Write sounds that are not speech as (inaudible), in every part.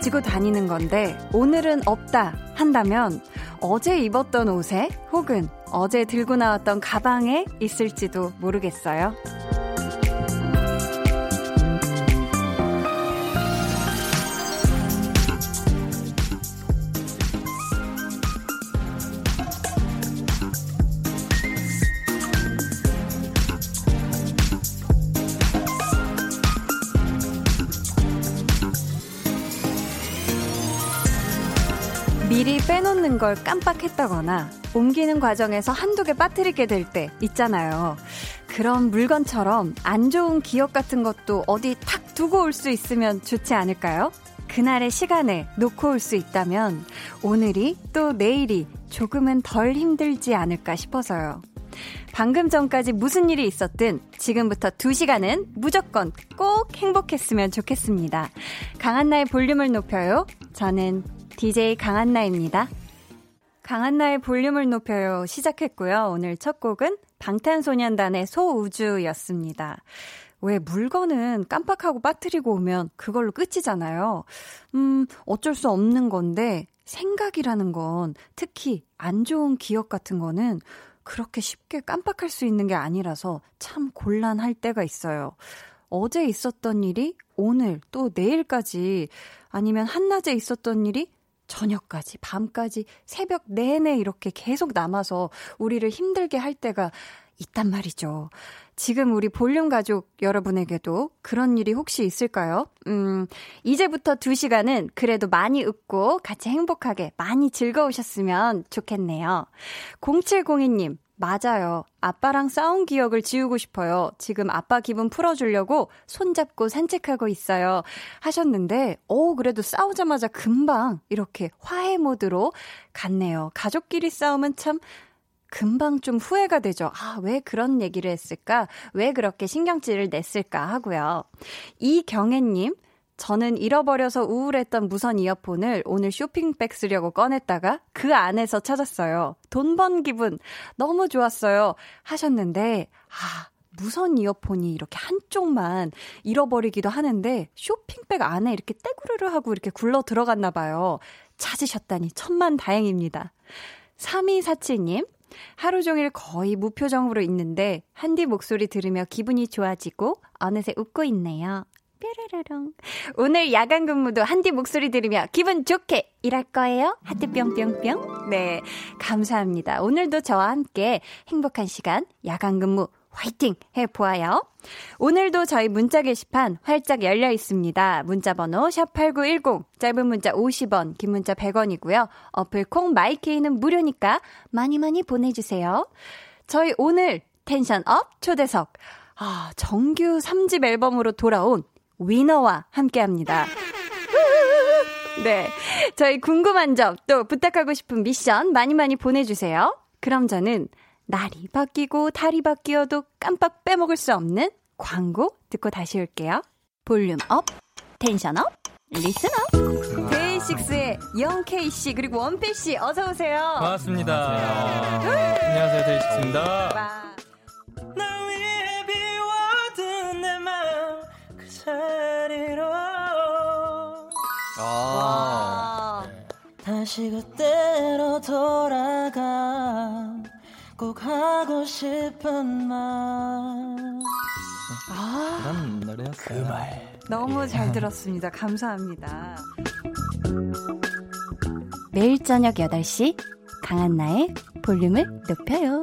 가지고 다니는 건데 오늘은 없다 한다면 어제 입었던 옷에 혹은 어제 들고 나왔던 가방에 있을지도 모르겠어요. 걸 깜빡했다거나 옮기는 과정에서 한두 개 빠뜨리게 될 때 있잖아요. 그런 물건처럼 안 좋은 기억 같은 것도 어디 탁 두고 올 수 있으면 좋지 않을까요? 그날의 시간에 놓고 올 수 있다면 오늘이 또 내일이 조금은 덜 힘들지 않을까 싶어서요. 방금 전까지 무슨 일이 있었든 지금부터 2시간은 무조건 꼭 행복했으면 좋겠습니다. 강한나의 볼륨을 높여요. 저는 DJ 강한나입니다. 강한나의 볼륨을 높여요 시작했고요. 오늘 첫 곡은 방탄소년단의 소우주였습니다. 왜 물건은 깜빡하고 빠뜨리고 오면 그걸로 끝이잖아요. 음, 어쩔 수 없는 건데 생각이라는 건 특히 안 좋은 기억 같은 거는 그렇게 쉽게 깜빡할 수 있는 게 아니라서 참 곤란할 때가 있어요. 어제 있었던 일이 오늘 또 내일까지 아니면 한낮에 있었던 일이 저녁까지, 밤까지, 새벽 내내 이렇게 계속 남아서 우리를 힘들게 할 때가 있단 말이죠. 지금 우리 볼륨 가족 여러분에게도 그런 일이 혹시 있을까요? 음, 이제부터 두 시간은 그래도 많이 웃고 같이 행복하게 많이 즐거우셨으면 좋겠네요. 0702님, 맞아요. 아빠랑 싸운 기억을 지우고 싶어요. 지금 아빠 기분 풀어주려고 손잡고 산책하고 있어요. 하셨는데, 오, 그래도 싸우자마자 금방 이렇게 화해 모드로 갔네요. 가족끼리 싸우면 참 금방 좀 후회가 되죠. 아, 왜 그런 얘기를 했을까? 왜 그렇게 신경질을 냈을까 하고요. 이경애님, 저는 잃어버려서 우울했던 무선 이어폰을 오늘 쇼핑백 쓰려고 꺼냈다가 그 안에서 찾았어요. 돈 번 기분 너무 좋았어요. 하셨는데, 아, 무선 이어폰이 이렇게 한쪽만 잃어버리기도 하는데 쇼핑백 안에 이렇게 떼구르르 하고 이렇게 굴러 들어갔나 봐요. 찾으셨다니 천만 다행입니다. 3247님, 하루 종일 거의 무표정으로 있는데 한디 목소리 들으며 기분이 좋아지고 어느새 웃고 있네요. 뾰르르릉. 오늘 야간 근무도 한디 목소리 들으며 기분 좋게 일할 거예요. 하트 뿅뿅뿅. 네. 감사합니다. 오늘도 저와 함께 행복한 시간 야간 근무 화이팅 해보아요. 오늘도 저희 문자 게시판 활짝 열려 있습니다. 문자 번호 샵8910, 짧은 문자 50원, 긴 문자 100원이고요. 어플 콩 마이케이는 무료니까 많이 많이 보내주세요. 저희 오늘 tension up 초대석. 아, 정규 3집 앨범으로 돌아온 위너와 함께 합니다. (laughs) 네. 저희 궁금한 점, 또 부탁하고 싶은 미션 많이 많이 보내주세요. 그럼 저는 날이 바뀌고 달이 바뀌어도 깜빡 빼먹을 수 없는 광고 듣고 다시 올게요. volume up, tension up, listen up. 데이식스의 영케이씨 그리고 원필씨 어서 오세요. 반갑습니다. 안녕하세요, 안녕하세요 데이식스입니다. 와. 아, 다시 그때로 돌아가 꼭 하고 싶은 말 아, 그런 노래였어요. 그 말. 너무 잘 들었습니다. 감사합니다. 매일 저녁 8시 강한나의 볼륨을 높여요.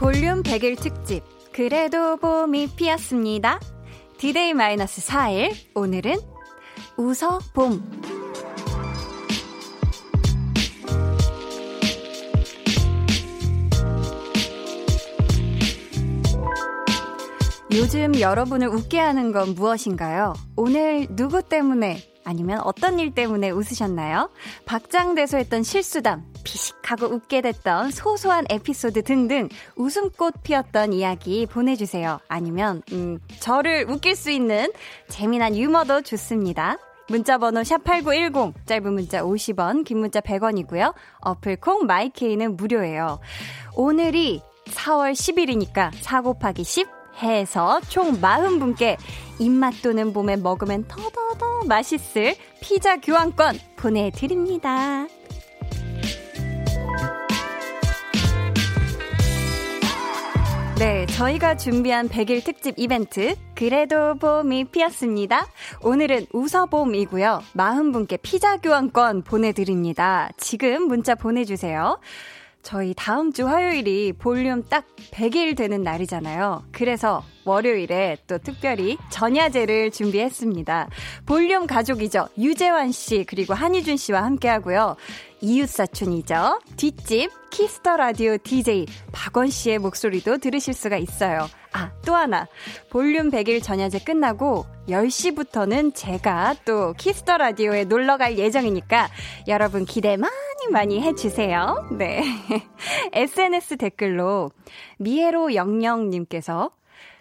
볼륨 100일 특집 그래도 봄이 피었습니다. 디데이 마이너스 4일 오늘은 웃어 봄 요즘 여러분을 웃게 하는 건 무엇인가요? 오늘 누구 때문에 아니면 어떤 일 때문에 웃으셨나요? 박장대소했던 실수담, 피식하고 웃게 됐던 소소한 에피소드 등등 웃음꽃 피었던 이야기 보내주세요. 아니면 음, 저를 웃길 수 있는 재미난 유머도 좋습니다. 문자번호 샵8910, 짧은 문자 50원, 긴 문자 100원이고요. 어플 콩 마이케이는 무료예요. 오늘이 4월 10일이니까 4 곱하기 10 해서 총 40분께 입맛 도는 봄에 먹으면 더더더 맛있을 피자 교환권 보내드립니다. 네, 저희가 준비한 100일 특집 이벤트, 그래도 봄이 피었습니다. 오늘은 웃어봄이고요. 40분께 피자 교환권 보내드립니다. 지금 문자 보내주세요. 저희 다음 주 화요일이 볼륨 딱 100일 되는 날이잖아요. 그래서 월요일에 또 특별히 전야제를 준비했습니다. 볼륨 가족이죠. 유재환 씨, 그리고 한희준 씨와 함께 하고요. 이웃사촌이죠. 뒷집 키스 더 라디오 DJ 박원 씨의 목소리도 들으실 수가 있어요. 아, 또 하나. 볼륨 100일 전야제 끝나고 10시부터는 제가 또 키스 더 라디오에 놀러 갈 예정이니까 여러분 기대 많이 많이 해주세요. 네. (laughs) SNS 댓글로 미에로 영영님께서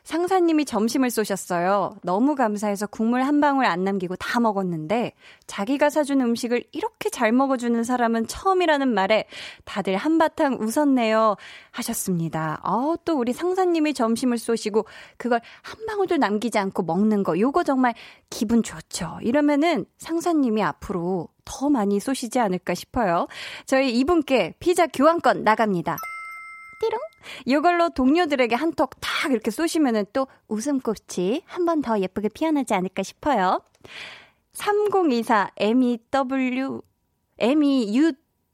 상사님이 점심을 쏘셨어요. 너무 감사해서 국물 한 방울 안 남기고 다 먹었는데 자기가 사준 음식을 이렇게 잘 먹어주는 사람은 처음이라는 말에 다들 한바탕 웃었네요. 하셨습니다. 어, 또 우리 상사님이 점심을 쏘시고 그걸 한 방울도 남기지 않고 먹는 거 요거 정말 기분 좋죠. 이러면은 상사님이 앞으로 더 많이 쏘시지 않을까 싶어요. 저희 이분께 피자 교환권 나갑니다. 띠롱? 이걸로 동료들에게 한턱 탁 이렇게 쏘시면은 또 웃음꽃이 한 번 더 예쁘게 피어나지 않을까 싶어요. 3024 MEW,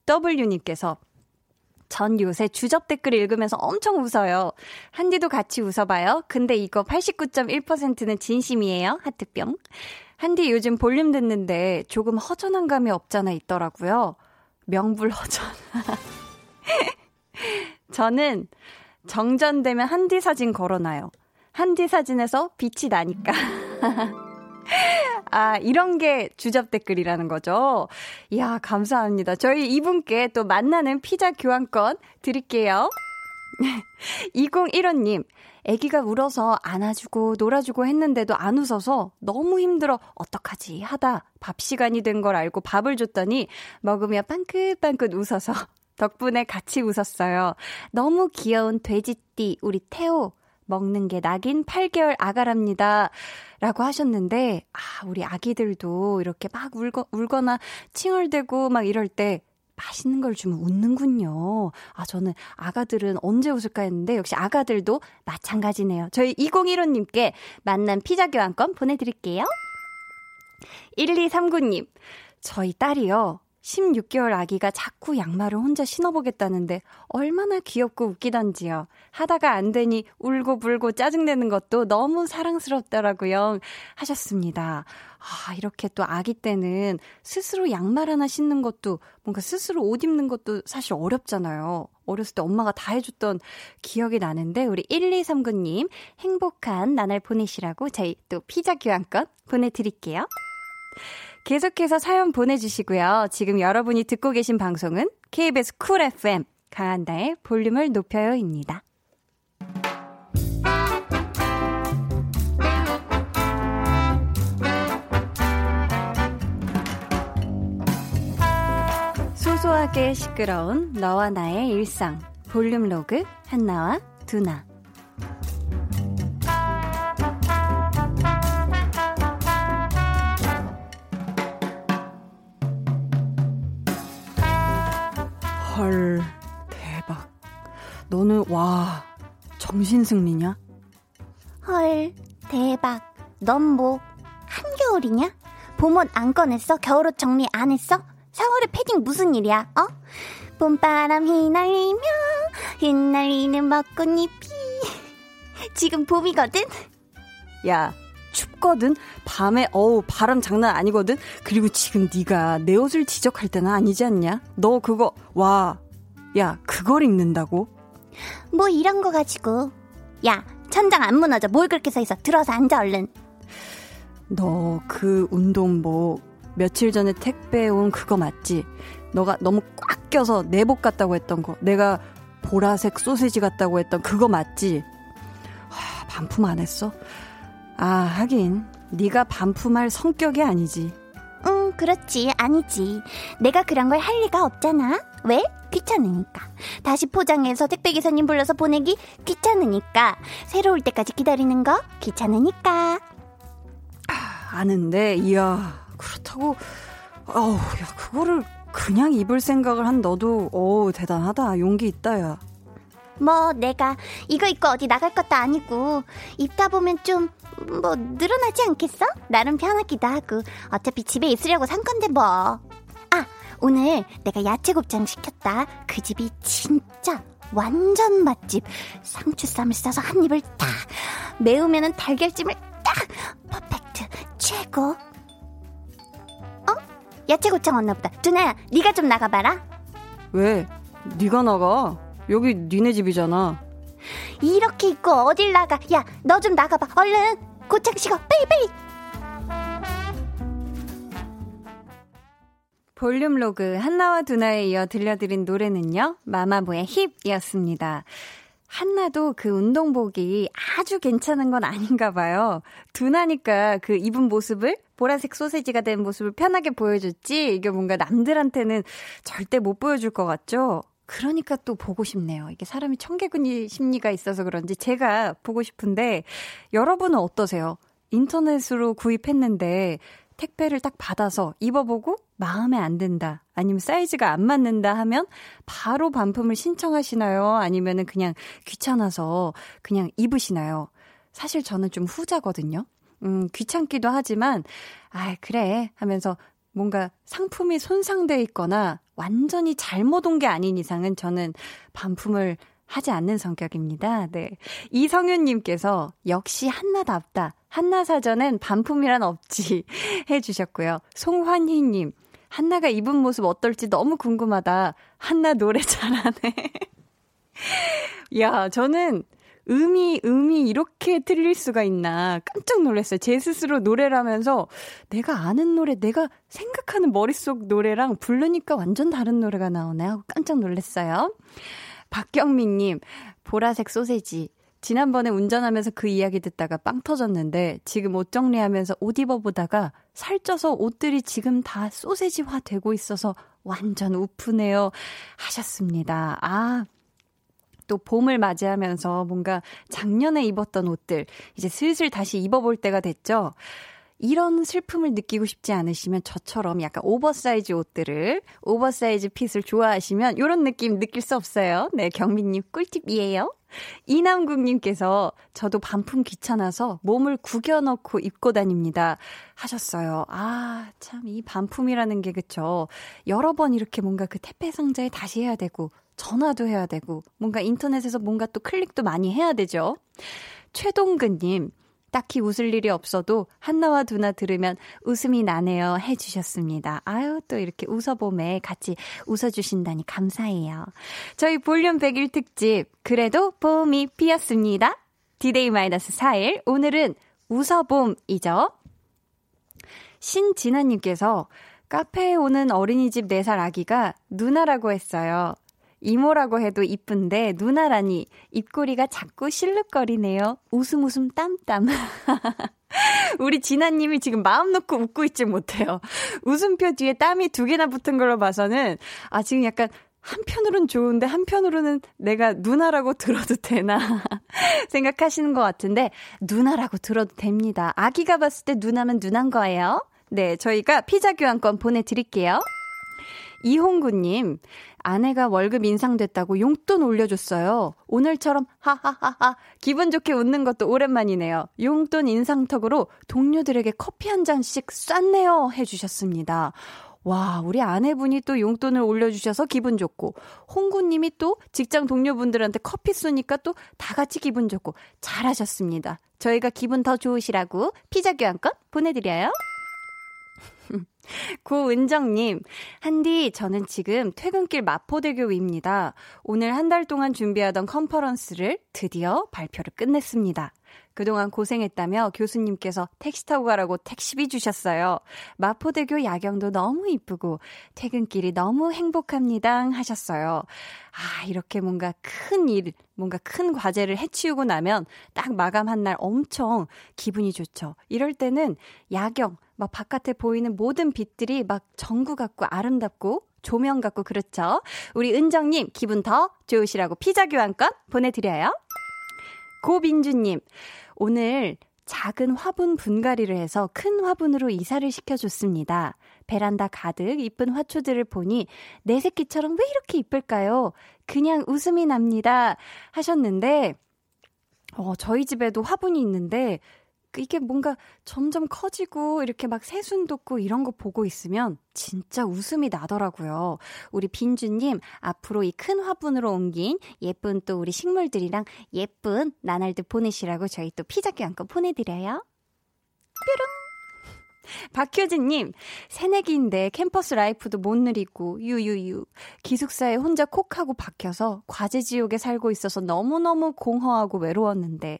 MEUW님께서 전 요새 주접 댓글 읽으면서 엄청 웃어요. 한디도 같이 웃어봐요. 근데 이거 89.1%는 진심이에요. 하트뿅. 한디 요즘 볼륨 듣는데 조금 허전한 감이 없잖아 있더라고요. 명불허전. (laughs) 저는 정전되면 한디 사진 걸어놔요. 한디 사진에서 빛이 나니까. (laughs) 아, 이런 게 주접 댓글이라는 거죠. 이야, 감사합니다. 저희 이분께 또 만나는 피자 교환권 드릴게요. (laughs) 2015님, 아기가 울어서 안아주고 놀아주고 했는데도 안 웃어서 너무 힘들어 어떡하지 하다 밥 시간이 된 걸 알고 밥을 줬더니 먹으며 빵긋빵긋 웃어서 덕분에 같이 웃었어요. 너무 귀여운 돼지띠 우리 태호 먹는 게 낙인 8개월 아가랍니다. 라고 하셨는데, 아, 우리 아기들도 이렇게 막 울거, 울거나 칭얼대고 막 이럴 때 맛있는 걸 주면 웃는군요. 아, 저는 아가들은 언제 웃을까 했는데, 역시 아가들도 마찬가지네요. 저희 2015님께 만난 피자 교환권 보내드릴게요. 1239님, 저희 딸이요. 16개월 아기가 자꾸 양말을 혼자 신어보겠다는데 얼마나 귀엽고 웃기던지요. 하다가 안 되니 울고 불고 짜증내는 것도 너무 사랑스럽더라고요. 하셨습니다. 아, 이렇게 또 아기 때는 스스로 양말 하나 신는 것도 뭔가 스스로 옷 입는 것도 사실 어렵잖아요. 어렸을 때 엄마가 다 해줬던 기억이 나는데 우리 1239님 행복한 나날 보내시라고 저희 또 피자 교환권 보내드릴게요. 계속해서 사연 보내주시고요. 지금 여러분이 듣고 계신 방송은 KBS 쿨 FM 강한다의 볼륨을 높여요입니다. 소소하게 시끄러운 너와 나의 일상 볼륨 로그 한나와 두나 헐, 대박. 너는, 와, 정신승리냐? 헐, 대박. 넌 뭐, 한겨울이냐? 봄옷 안 꺼냈어? 겨울옷 정리 안 했어? 4월에 패딩 무슨 일이야, 어? 봄바람 휘날리며, 휘날리는 벚꽃잎이. 지금 봄이거든? 야, 춥거든. 밤에 어우 바람 장난 아니거든. 그리고 지금 네가 내 옷을 지적할 때는 아니지 않냐? 너 그거 와. 야, 그걸 입는다고? 뭐 이런 거 가지고. 야, 천장 안 무너져. 뭘 그렇게 서 있어. 들어서 앉아 얼른. 너 그 운동복 며칠 전에 택배 온 그거 맞지? 너가 너무 꽉 껴서 내복 같다고 했던 거. 내가 보라색 소세지 같다고 했던 그거 맞지? 하, 반품 안 했어? 아, 하긴 네가 반품할 성격이 아니지. 그렇지. 아니지. 내가 그런 걸 할 리가 없잖아. 왜? 귀찮으니까. 다시 포장해서 택배 기사님 불러서 보내기 귀찮으니까. 새로 올 때까지 기다리는 거 귀찮으니까. 아는데, 이야, 그렇다고, 어우, 야, 그거를 그냥 입을 생각을 한 너도, 어우, 대단하다. 용기 있다, 야. 뭐, 내가 이거 입고 어디 나갈 것도 아니고, 입다 보면 좀, 뭐, 늘어나지 않겠어? 나름 편하기도 하고, 어차피 집에 있으려고 산 건데, 뭐. 아, 오늘 내가 야채 곱창 시켰다. 그 집이 진짜 완전 맛집. 상추쌈을 싸서 한 입을 딱, 매우면은 달걀찜을 딱, 퍼펙트, 최고. 어? 야채 곱창 왔나 보다. 두나야, 네가 좀 나가봐라. 왜? 네가 나가? 여기 니네 집이잖아. 이렇게 입고 어딜 나가? 야, 너 좀 나가봐. 얼른. 고창 식어. 빨리 빨리. 볼륨 로그 한나와 두나에 이어 들려드린 노래는요. 마마무의 힙이었습니다. 한나도 그 운동복이 아주 괜찮은 건 아닌가 봐요. 두나니까 그 입은 모습을 보라색 소세지가 된 모습을 편하게 보여줬지 이게 뭔가 남들한테는 절대 못 보여줄 것 같죠? 그러니까 또 보고 싶네요. 이게 사람이 청개구리 심리가 있어서 그런지 제가 보고 싶은데 여러분은 어떠세요? 인터넷으로 구입했는데 택배를 딱 받아서 입어보고 마음에 안 든다. 아니면 사이즈가 안 맞는다 하면 바로 반품을 신청하시나요? 아니면은 그냥 귀찮아서 그냥 입으시나요? 사실 저는 좀 후자거든요. 음, 귀찮기도 하지만, 아, 그래. 하면서 뭔가 상품이 손상돼 있거나 완전히 잘못 온 게 아닌 이상은 저는 반품을 하지 않는 성격입니다. 네. 이성윤님께서 역시 한나답다. 한나사전엔 반품이란 없지. (laughs) 해주셨고요. 송환희님, 한나가 입은 모습 어떨지 너무 궁금하다. 한나 노래 잘하네. (laughs) 야, 저는 음이, 음이 이렇게 틀릴 수가 있나 깜짝 놀랐어요. 제 스스로 노래를 하면서 내가 아는 노래, 내가 생각하는 머릿속 노래랑 부르니까 완전 다른 노래가 나오네 하고 깜짝 놀랐어요. 박경민님, 보라색 소세지. 지난번에 운전하면서 그 이야기 듣다가 빵 터졌는데 지금 옷 정리하면서 옷 입어보다가 살쪄서 옷들이 지금 다 소세지화 되고 있어서 완전 웃프네요. 하셨습니다. 아, 또 봄을 맞이하면서 뭔가 작년에 입었던 옷들 이제 슬슬 다시 입어볼 때가 됐죠. 이런 슬픔을 느끼고 싶지 않으시면 저처럼 약간 오버사이즈 옷들을 oversize fit을 좋아하시면 이런 느낌 느낄 수 없어요. 네, 경민님 꿀팁이에요. 이남국님께서 저도 반품 귀찮아서 몸을 구겨넣고 입고 다닙니다. 하셨어요. 아, 참, 이 반품이라는 게 그쵸. 여러 번 이렇게 뭔가 그 택배 상자에 다시 해야 되고, 전화도 해야 되고, 뭔가 인터넷에서 뭔가 또 클릭도 많이 해야 되죠. 최동근님, 딱히 웃을 일이 없어도 한나와 두나 들으면 웃음이 나네요 해주셨습니다. 아유, 또 이렇게 웃어봄에 같이 웃어주신다니 감사해요. 저희 볼륨 100일 특집, 그래도 봄이 피었습니다. 디데이 마이너스 4일, 오늘은 웃어봄이죠. 신진아님께서 카페에 오는 어린이집 4살 아기가 누나라고 했어요. 이모라고 해도 이쁜데 누나라니 입꼬리가 자꾸 실룩거리네요. 웃음 웃음 땀땀. (laughs) 우리 진아님이 지금 마음 놓고 웃고 있지 못해요. 웃음표 뒤에 땀이 두 개나 붙은 걸로 봐서는 아 지금 약간 한편으로는 좋은데 한편으로는 내가 누나라고 들어도 되나 (laughs) 생각하시는 것 같은데 누나라고 들어도 됩니다. 아기가 봤을 때 누나면 누난 거예요. 네, 저희가 피자 교환권 보내드릴게요. 이홍구님, 아내가 월급 인상됐다고 용돈 올려줬어요. 오늘처럼 하하하하 기분 좋게 웃는 것도 오랜만이네요. 용돈 인상턱으로 동료들에게 커피 한 잔씩 쐈네요 해주셨습니다. 와, 우리 아내분이 또 용돈을 올려주셔서 기분 좋고, 홍구님이 또 직장 동료분들한테 커피 쏘니까 또 다 같이 기분 좋고, 잘하셨습니다. 저희가 기분 더 좋으시라고 피자 교환권 보내드려요. 고은정님, 한디, 저는 지금 퇴근길 마포대교 위입니다. 오늘 한 달 동안 준비하던 컨퍼런스를 드디어 발표를 끝냈습니다. 그동안 고생했다며 교수님께서 택시 타고 가라고 택시비 주셨어요. 마포대교 야경도 너무 이쁘고 퇴근길이 너무 행복합니다 하셨어요. 아, 이렇게 뭔가 큰 일, 뭔가 큰 과제를 해치우고 나면 딱 마감한 날 엄청 기분이 좋죠. 이럴 때는 야경, 막 바깥에 보이는 모든 빛들이 막 전구 같고 아름답고 조명 같고 그렇죠. 우리 은정님 기분 더 좋으시라고 피자 교환권 보내드려요. 고민주님 오늘 작은 화분 분갈이를 해서 큰 화분으로 이사를 시켜줬습니다. 베란다 가득 이쁜 화초들을 보니 내 새끼처럼 왜 이렇게 이쁠까요? 그냥 웃음이 납니다. 하셨는데, 어, 저희 집에도 화분이 있는데, 이게 뭔가 점점 커지고 이렇게 막 새순 돋고 이런 거 보고 있으면 진짜 웃음이 나더라고요. 우리 빈주님, 앞으로 이 큰 화분으로 옮긴 예쁜 또 우리 식물들이랑 예쁜 나날들 보내시라고 저희 또 피자 교환권 보내드려요. 뾰롱! 박효진님, 새내기인데 캠퍼스 life도 못 누리고, 유유유. 기숙사에 혼자 콕하고 박혀서 과제 지옥에 살고 있어서 너무너무 공허하고 외로웠는데,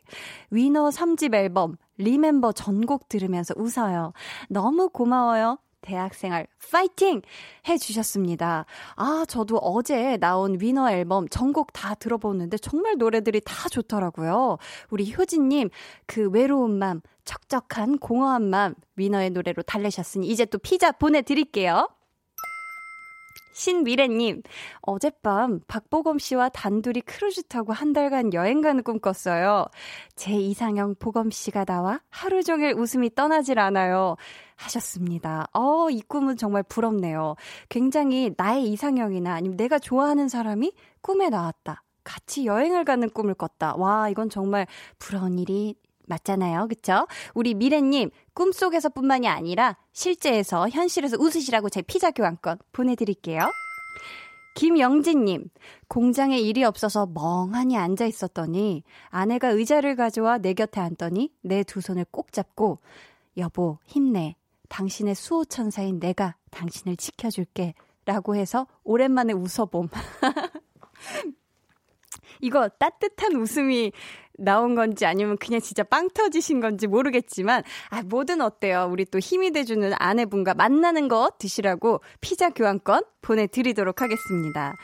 위너 3집 앨범, Remember 전곡 들으면서 웃어요. 너무 고마워요. 대학생활 파이팅 해주셨습니다. 아, 저도 어제 나온 위너 앨범 전곡 다 들어보는데 정말 노래들이 다 좋더라고요. 우리 효진님, 그 외로운 맘, 척척한 공허한 맘, 위너의 노래로 달래셨으니 이제 또 피자 보내드릴게요. 신미래님, 어젯밤 박보검 씨와 단둘이 크루즈 타고 한 달간 여행 가는 꿈 꿨어요. 제 이상형 보검 씨가 나와 하루 종일 웃음이 떠나질 않아요. 하셨습니다. 어, 이 꿈은 정말 부럽네요. 굉장히 나의 이상형이나 아니면 내가 좋아하는 사람이 꿈에 나왔다. 같이 여행을 가는 꿈을 꿨다. 와, 이건 정말 부러운 일이 맞잖아요. 그쵸? 우리 미래님, 꿈속에서 뿐만이 아니라 실제에서, 현실에서 웃으시라고 제 피자 교환권 보내드릴게요. 김영진님, 공장에 일이 없어서 멍하니 앉아 있었더니 아내가 의자를 가져와 내 곁에 앉더니 내 두 손을 꼭 잡고 여보, 힘내. 당신의 수호천사인 내가 당신을 지켜줄게. 라고 해서 오랜만에 웃어봄. (laughs) 이거 따뜻한 웃음이 나온 건지 아니면 그냥 진짜 빵 터지신 건지 모르겠지만, 아, 뭐든 어때요. 우리 또 힘이 돼주는 아내분과 만나는 거 드시라고 피자 교환권 보내드리도록 하겠습니다.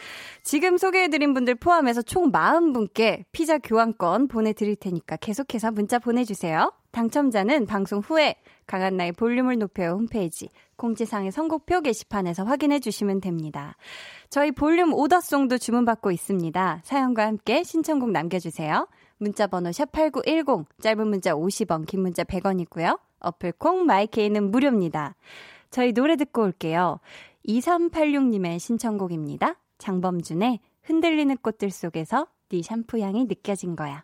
지금 소개해드린 분들 포함해서 총 40분께 피자 교환권 보내드릴 테니까 계속해서 문자 보내주세요. 당첨자는 방송 후에 강한나의 볼륨을 높여요 홈페이지 공지상의 선곡표 게시판에서 확인해 주시면 됩니다. 저희 볼륨 오더송도 주문받고 있습니다. 사연과 함께 신청곡 남겨주세요. 문자 번호 샵8910, 짧은 문자 50원, 긴 문자 100원이고요. 어플 콩 마이케이는 무료입니다. 저희 노래 듣고 올게요. 2386님의 신청곡입니다. 장범준의 흔들리는 꽃들 속에서 네 샴푸 향이 느껴진 거야.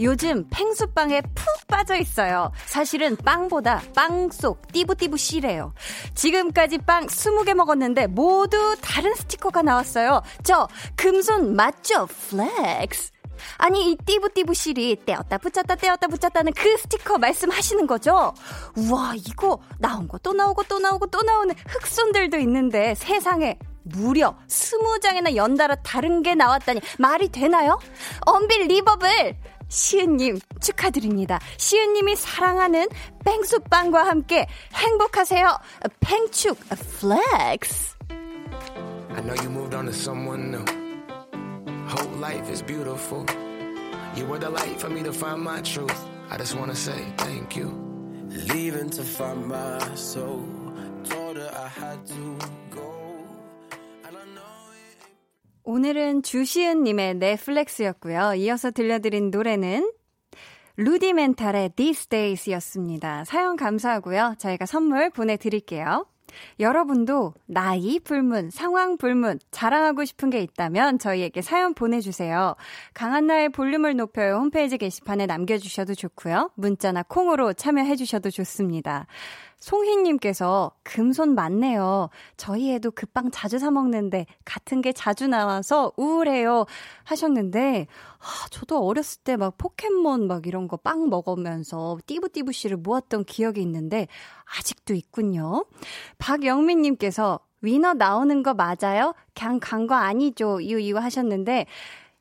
요즘 펭수빵에 푹 빠져 있어요. 사실은 빵보다 빵 속 띠부띠부 씰이래요. 지금까지 빵 20개 먹었는데 모두 다른 스티커가 나왔어요. 저 금손 맞죠? flex. 아니 이 띠부띠부 씰이 떼었다 붙였다 떼었다 붙였다는 그 스티커 말씀하시는 거죠? 우와 이거 나온 거 또 나오고 또 나오고 또 나오는 흑손들도 있는데 세상에 무려 20장이나 연달아 다른 게 나왔다니 말이 되나요? 언빌 리버블 시은님 축하드립니다. 시은님이 사랑하는 뺑수빵과 함께 행복하세요. 팽축 플렉스. I know you moved on to someone new. Whole life is beautiful. You were the light for me to find my truth. I just wanna say thank you. Leaving to find my soul. Told her I had to go. 오늘은 주시은님의 넷플렉스였고요. 이어서 들려드린 노래는 루디멘탈의 These Days 였습니다. 사연 감사하고요. 저희가 선물 보내드릴게요. 여러분도 나이 불문, 상황 불문, 자랑하고 싶은 게 있다면 저희에게 사연 보내주세요. 강한나의 볼륨을 높여요 홈페이지 게시판에 남겨주셔도 좋고요. 문자나 콩으로 참여해주셔도 좋습니다. 송희님께서 금손 많네요. 저희 애도 그빵 자주 사 먹는데 같은 게 자주 나와서 우울해요. 하셨는데, 아, 저도 어렸을 때 막 포켓몬 막 이런 거 빵 먹으면서 띠부띠부 씨를 모았던 기억이 있는데, 아직도 있군요. 박영민님께서 위너 나오는 거 맞아요? 그냥 간 거 아니죠? 이유 이유 하셨는데,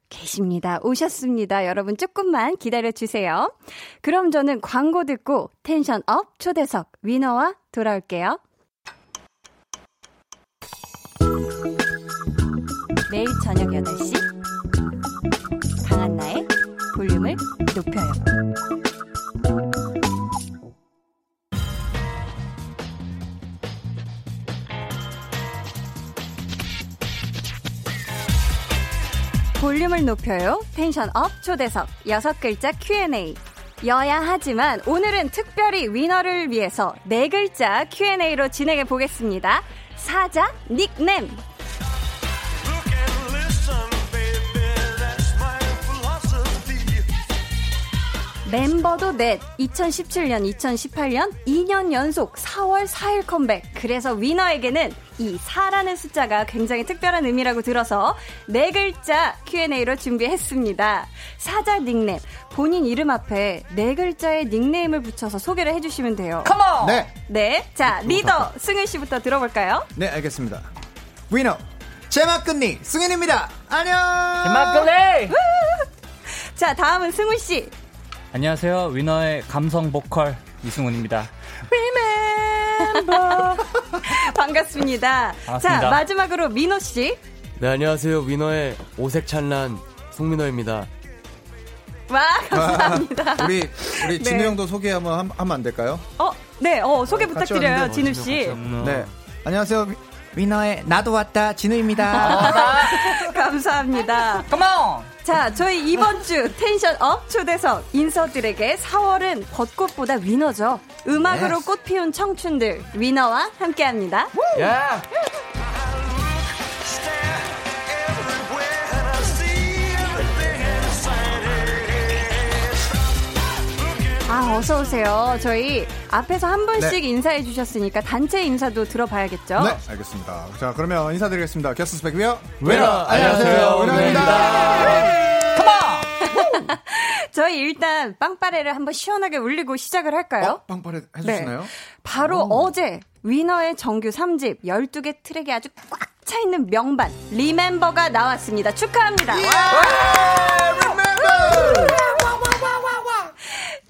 계십니다. 오셨습니다. 여러분 조금만 기다려 주세요. 그럼 저는 광고 듣고 텐션 업 초대석 위너와 돌아올게요. 매일 저녁 8시 강한나의 볼륨을 높여요. 볼륨을 높여요. tension up 초대석 여섯 글자 Q&A. 여야 하지만 오늘은 특별히 위너를 위해서 네 글자 Q&A로 진행해 보겠습니다. 사자 닉네임. 멤버도 넷 2017년 2018년 2년 연속 4월 4일 컴백 그래서 위너에게는 이 4라는 숫자가 굉장히 특별한 의미라고 들어서 네 글자 Q&A로 준비했습니다 사자 닉네임 본인 이름 앞에 네 글자의 닉네임을 붙여서 소개를 해주시면 돼요 컴온 네. 네, 자 리더 승윤 씨부터 들어볼까요? 네, 알겠습니다. 위너 제막근니 승현입니다. 안녕. 마클레이 자 다음은 승훈 씨 안녕하세요. 위너의 감성 보컬 이승훈입니다. Remember 반갑습니다. (laughs) 반갑습니다. 자 마지막으로 민호 씨 네, 안녕하세요. 위너의 오색 찬란 송민호입니다. 와, 감사합니다. 우리 우리 진우 네. 형도 소개 한번 함- 하면 안 될까요? 어, 네, 어, 소개 어, 부탁드려요, 진우 씨. 네. 안녕하세요. 위- 위너의 나도 왔다 진우입니다. (laughs) 감사합니다. Come on 자, 저희 이번 주 tension up 초대석 인싸들에게 4월은 벚꽃보다 위너죠. 음악으로. 꽃 피운 청춘들 위너와 함께합니다. 야 아, 어서 오세요. 저희 앞에서 한 분씩 네. 인사해 주셨으니까 단체 인사도 들어봐야겠죠. 네, 알겠습니다. 자, 그러면 인사드리겠습니다. 게스트 스펙 위어 위너, 안녕하세요. 위너입니다. 컴온 (laughs) 저희 일단 빵빠레를 한번 시원하게 울리고 시작을 할까요? 어, 빵빠레 해주시나요? 바로 오. 어제 위너의 정규 3집 12개 트랙이 아주 꽉 차 있는 명반 리멤버가 나왔습니다. 축하합니다.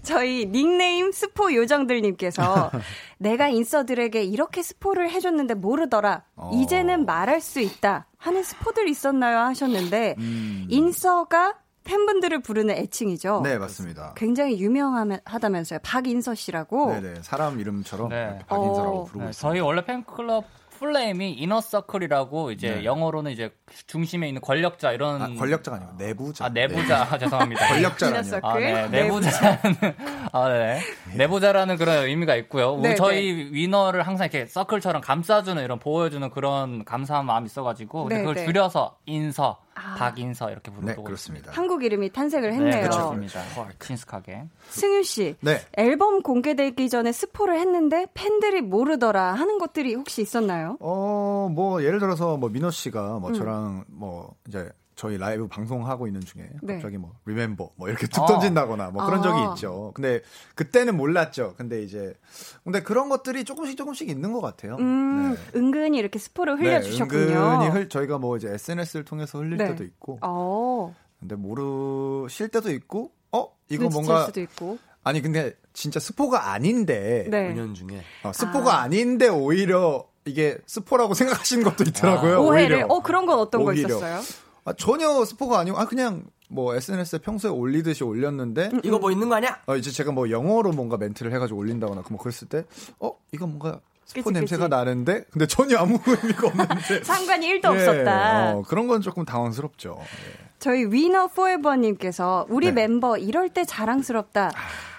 저희 닉네임 스포 요정들님께서 (laughs) 내가 인서들에게 이렇게 스포를 해줬는데 모르더라. 어. 이제는 말할 수 있다. 하는 스포들 있었나요? 하셨는데 음. 인서가 팬분들을 부르는 애칭이죠. 네, 맞습니다. 굉장히 유명하다면서요. 박인서 씨라고. 네네 사람 이름처럼 네. 박인서라고 어. 부르고 네, 있습니다. 저희 원래 팬클럽 플레임이 이너서클이라고 이제 네. 영어로는 이제 중심에 있는 권력자 이런 아, 권력자가 아니고 내부자. 아, 내부자 아, 죄송합니다. 네. 권력자라니요. 이너서클. 아, 네. 내부자. 내부자라는, 아, 네. 내부자라는 그런 의미가 있고요. 우리 네, 저희 위너를 항상 이렇게 서클처럼 감싸주는 이런 보호해 주는 그런 감사한 마음이 있어 가지고 이제 네, 그걸 네. 줄여서 인서, 아. 박인서 이렇게 부르고 네. 그렇습니다. 한국 이름이 탄생을 네, 했네요. 그렇습니다. 친숙하게. 승윤 씨, 네. 앨범 공개되기 전에 스포를 했는데 팬들이 모르더라 하는 것들이 혹시 있었나요? 어, 뭐 예를 들어서 뭐 민호 씨가 음. 뭐 저랑 뭐 이제 저희 라이브 방송하고 있는 중에 네. 갑자기 뭐 Remember 뭐 이렇게 툭 어. 던진다거나 뭐 그런 아. 적이 있죠. 근데 그때는 몰랐죠. 근데 이제 근데 그런 것들이 조금씩 조금씩 있는 것 같아요. 음, 네. 은근히 이렇게 스포를 흘려주셨군요. 네, 은근히 흘, 저희가 뭐 이제 SNS를 통해서 흘릴 네. 때도 있고, 어, 근데 모르실 때도 있고, 어 이거 뭔가 수도 있고. 아니 근데 진짜 스포가 아닌데 네. 5년 중에. 어, 스포가 아. 닌데 오히려 이게 스포라고 (laughs) 생각하시는 것도 있더라고요. 아, 오해를. 오히려. 어, 그런 건 어떤 오히려. 거 있었어요? 아, 전혀 스포가 아니고 아 그냥 뭐 SNS에 평소에 올리듯이 올렸는데 음. 이거 뭐 있는 거 아니야? 어, 이제 제가 뭐 영어로 뭔가 멘트를 해가지고 올린다거나 뭐 그랬을 때 어 이거 뭔가 스포 그치, 냄새가 그치. 나는데 근데 전혀 아무 (laughs) 의미가 없는데 (laughs) 상관이 1도 예, 없었다. 어, 그런 건 조금 당황스럽죠. 예. 저희 위너 포에버님께서 우리 네. 멤버 이럴 때 자랑스럽다.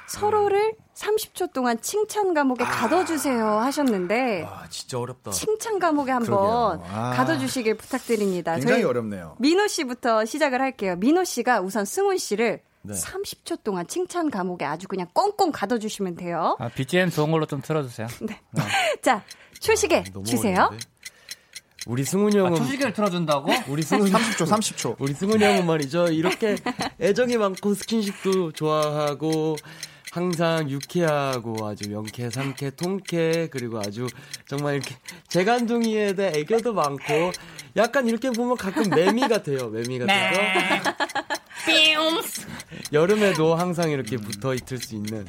서로를 30초 동안 칭찬 감옥에 가둬주세요 하셨는데 아, 진짜 어렵다. 칭찬 감옥에 한번. 아. 가둬주시길 부탁드립니다. 굉장히 어렵네요. 민호 씨부터 시작을 할게요. 민호 씨가 우선 승훈 씨를 네. 30초 동안 칭찬 감옥에 아주 그냥 꽁꽁 가둬주시면 돼요. 아, BGM 좋은 걸로 좀 틀어주세요. (laughs) 자, 초시계 너무 주세요. 어려운데? 우리 승훈이 아, 형은 초시계를 틀어준다고? (laughs) 우리 승훈이 30초, 30초. 우리 승훈이 형은 말이죠. 이렇게 (laughs) 애정이 많고 스킨십도 좋아하고 항상 유쾌하고 아주 명쾌, 상쾌, 통쾌 그리고 아주 정말 이렇게 재간둥이에 대해 애교도 많고 약간 이렇게 보면 가끔 매미 같아요. 매미 같아서 여름에도 항상 이렇게 붙어 있을 수 있는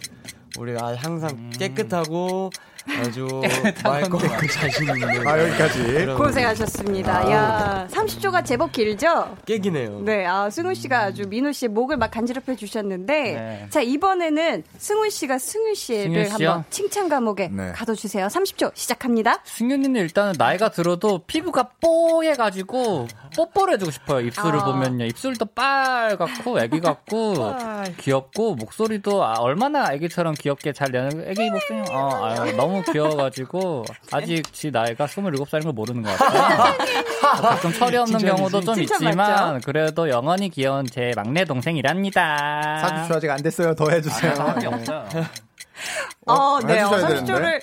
우리가 항상 깨끗하고 아주 (laughs) 맑고 자신 있는 아, 여기까지. 고생하셨습니다. 야, 30초가 제법 길죠? 깨기네요. 네, 아, 승훈 씨가 아주 민호 씨의 목을 막 간지럽혀 주셨는데, 네. 자, 이번에는 승훈 씨가 승윤 씨를 승윤? 한번 칭찬 감옥에 네. 가둬주세요. 30초 시작합니다. 승윤이는 일단은 나이가 들어도 피부가 뽀얘가지고 뽀뽀를 해주고 싶어요. 입술을 아. 보면요. 입술도 빨갛고 (laughs) 애기 같고 귀엽고 목소리도 아, 얼마나 애기처럼 귀엽게 잘 내는 애기 목소리 어, 아유, 너무 귀여워가지고 (laughs) 아직 지 나이가 27살인 걸 모르는 것 같아요. 좀 철이 없는 경우도 좀 있지만 맞죠? 그래도 영원히 귀여운 제 막내 동생이랍니다. 40초 아직 안 됐어요. 더 해주세요. 사람이 없어요. 어, 네, 어, 해주셔야 30초를 되는데.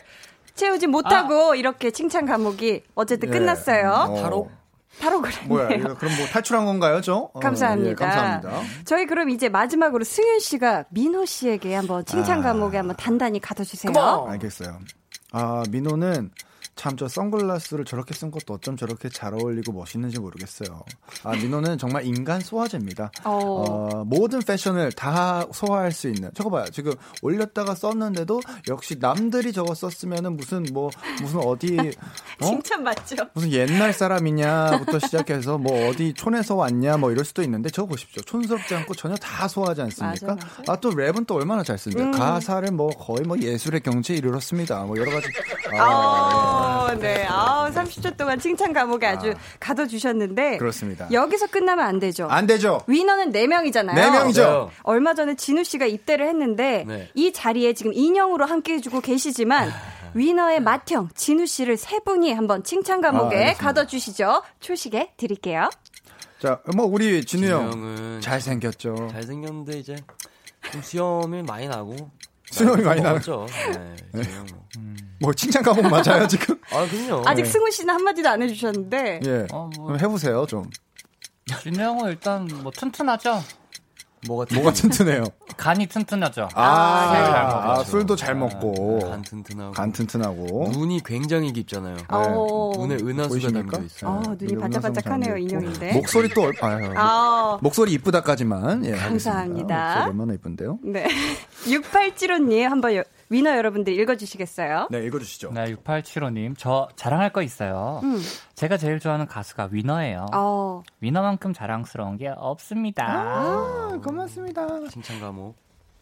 채우지 못하고 이렇게 칭찬 감옥이 어쨌든 예. 끝났어요. 어. 바로? 바로 그랬네요. 뭐야, 이거 그럼 뭐 탈출한 건가요, 저? 어, 감사합니다. 예, 감사합니다. 저희 그럼 이제 마지막으로 승윤 씨가 민호 씨에게 한번 칭찬 아. 감옥에 한번 단단히 가둬주세요. 알겠어요. 아, 민호는 참 저 선글라스를 저렇게 쓴 것도 어쩜 저렇게 잘 어울리고 멋있는지 모르겠어요. 아, 민호는 정말 인간 소화제입니다. 어. 어, 모든 패션을 다 소화할 수 있는. 저거 봐요. 지금 올렸다가 썼는데도 역시 남들이 저거 썼으면은 무슨 뭐 무슨 어디 (laughs) 어? 칭찬 맞죠? 무슨 옛날 사람이냐부터 시작해서 뭐 어디 촌에서 왔냐 뭐 이럴 수도 있는데 저거 보십시오. 촌스럽지 않고 전혀 다 소화하지 않습니까? 맞아. 아또 랩은 또 얼마나 잘 씁니까? 음. 가사를 뭐 거의 뭐 예술의 경지에 이르렀습니다. 뭐 여러 가지. (laughs) 아, 아, 네. 아, 30초 동안 칭찬 감옥에 아주 가둬주셨는데. 그렇습니다. 여기서 끝나면 안 되죠. 안 되죠. 위너는 4명이잖아요. 네 명이죠. 얼마 전에 진우 씨가 입대를 했는데 네. 이 자리에 지금 인형으로 함께 해주고 계시지만 위너의 맏형 진우 씨를 세 분이 한번 칭찬 아, 감옥에 알겠습니다. 가둬주시죠. 초식에 드릴게요. 자, 뭐 우리 진우 형 진우 잘 생겼죠. 잘생겼는데 이제 좀 수염이 많이 나고 수염이 많이 나고. 나죠. 네, 진우 형. 뭐 칭찬 가복 맞아요 (laughs) 지금? 아 그럼요. 아직 승우 씨는 한 마디도 안 해주셨는데. 예. 어, 뭐. 그럼 해보세요 좀. 형은 일단 뭐 튼튼하죠. 뭐가 뭐가 튼튼해요. 간이 튼튼하죠. 아, 잘 아, 먹어요. 술도 잘 먹고 간 튼튼하고 간 튼튼하고. 눈이 굉장히 깊잖아요. 어. 눈에 은하수가? 담겨 있어요. 어, 눈이 반짝반짝하네요. 인형인데. 목소리 또 얼- 아유. 아, 목소리 이쁘다까지만 예, 감사합니다. 목소리 얼마나 이쁜데요? 네. (laughs) 6875님 한번 여- 위너 여러분들 읽어주시겠어요? 네, 읽어주시죠. 네, 6875님. 저 자랑할 거 있어요. 음. 제가 제일 좋아하는 가수가 위너예요. 어, 위너만큼 자랑스러운 게 없습니다. 아, 고맙습니다. 칭찬 감옥.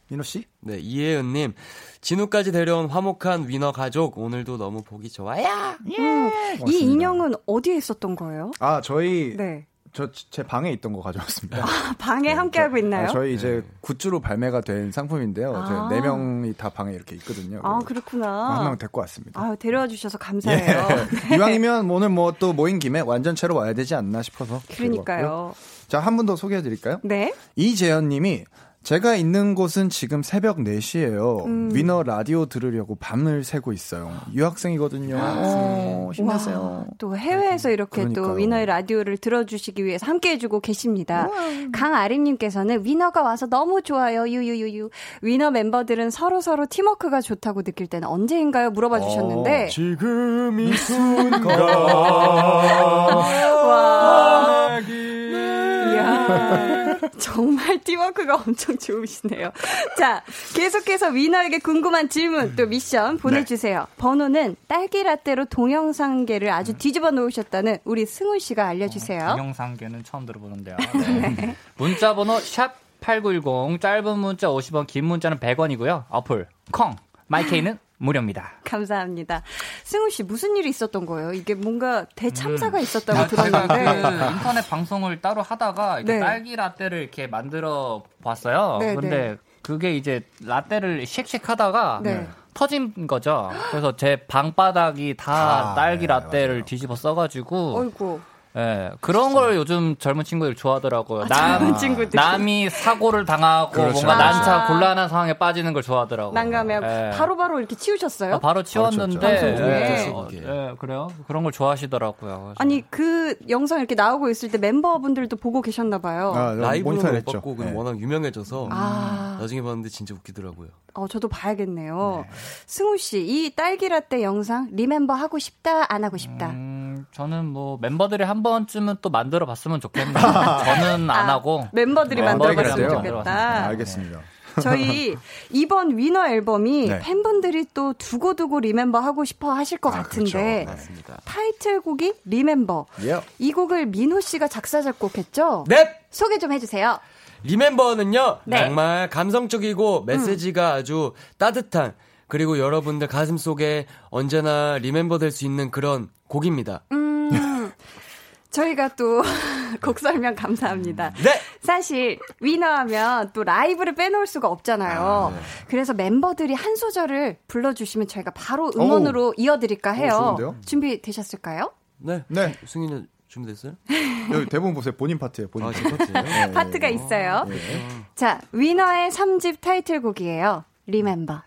민호 씨? 네, 이혜은 님. 진우까지 데려온 화목한 위너 가족. 오늘도 너무 보기 좋아요. 이 고맙습니다. 인형은 어디에 있었던 거예요? 아, 저희 네. 저 제 방에 있던 거 가져왔습니다. 방에 함께하고 있나요? 아, 저희 이제 굿즈로 발매가 된 상품인데요. 아. 저희 네 명이 다 방에 이렇게 있거든요. 아, 한 그렇구나. 명 데리고 왔습니다. 아유, 데려와 주셔서 감사해요. 예. (laughs) 이왕이면 오늘 뭐 또 모인 김에 완전체로 와야 되지 않나 싶어서. 그러니까요. 자, 한 분 더 소개해 드릴까요? 네. 이재현 님이 제가 있는 곳은 지금 새벽 4시예요. 음. 위너 라디오 들으려고 밤을 새고 있어요. 유학생이거든요. 어, 힘내세요. 와, 또 해외에서 이렇게 또 그러니까요. 위너의 라디오를 들어주시기 위해서 함께 해주고 계십니다. 강아림님께서는 위너가 와서 너무 좋아요. 유유유유. 위너 멤버들은 서로 서로 팀워크가 좋다고 느낄 때는 언제인가요? 물어봐 주셨는데. 지금 이 (laughs) 순간. 와. 이야. (laughs) 정말 팀워크가 엄청 좋으시네요. 자, 계속해서 위너에게 궁금한 질문 또 미션 보내주세요. 번호는 딸기 라떼로 동영상계를 아주 뒤집어 놓으셨다는 우리 승훈 씨가 알려주세요. 동영상계는 처음 들어보는데요. (laughs) 네. 문자 번호 샵 8910 짧은 문자 50원 긴 문자는 100원이고요. 어플 콩 마이케이는 무료입니다. 감사합니다. 승훈 씨 무슨 일이 있었던 거예요? 이게 뭔가 대참사가 음. 있었다고 아, 제가 그 들었는데. 인터넷 방송을 따로 하다가 이렇게 네. 딸기 라떼를 이렇게 만들어 봤어요. 네, 근데 그게 이제 라떼를 쉑쉑하다가 네. 터진 거죠. 그래서 제 방바닥이 다 아, 딸기 네, 라떼를 맞아요. 뒤집어 써가지고 어이구. 예, 그런 걸 요즘 젊은 친구들이 좋아하더라고요. 젊은 친구들이. 남이 사고를 당하고 그렇죠. 뭔가 아. 난처 곤란한 상황에 빠지는 걸 좋아하더라고요. 난감해요. 예. 바로 바로 이렇게 치우셨어요? 아, 바로 치웠는데 방송 중에. 예, 방송 중에. 예, 그래요? 그런 걸 좋아하시더라고요. 그래서 아니 그 영상 이렇게 나오고 있을 때 멤버분들도 보고 계셨나 봐요. 아, 라이브는 못 했죠. 봤고 그냥 네. 워낙 유명해져서 아. 나중에 봤는데 진짜 웃기더라고요. 어, 저도 봐야겠네요. 승우 씨, 이 딸기 라떼 영상 리멤버 하고 싶다, 안 하고 싶다. 음, 저는 뭐 멤버들이 한 번쯤은 또 만들어 봤으면 좋겠네요. 저는 (laughs) 안 아, 하고 멤버들이 네, 만들어 봤으면 멤버들이 좋겠다. 알겠습니다. 저희 (laughs) 이번 위너 앨범이 네. 팬분들이 또 두고두고 리멤버 하고 싶어 하실 것 아, 같은데 그렇죠. 맞습니다. 타이틀곡이 리멤버. 예. 이 곡을 민호 씨가 작사 작곡했죠? 넵! 소개 좀 해주세요. 리멤버는요 네. 정말 감성적이고 메시지가 아주 따뜻한 그리고 여러분들 가슴 속에 언제나 리멤버 될 수 있는 그런 곡입니다. 음, 저희가 또 (laughs) 곡 설명 감사합니다. 네. 사실 위너하면 또 라이브를 빼놓을 수가 없잖아요. 그래서 멤버들이 한 소절을 불러주시면 저희가 바로 음원으로 이어드릴까 해요. 좋은데요? 준비 되셨을까요? 네. 네. 승인이 준비됐어요? (laughs) 여기 대본 보세요. 본인 파트예요. 본인 아, 파트. (laughs) 네. 파트가 있어요. 네. 자, 위너의 3집 타이틀곡이에요. 리멤버.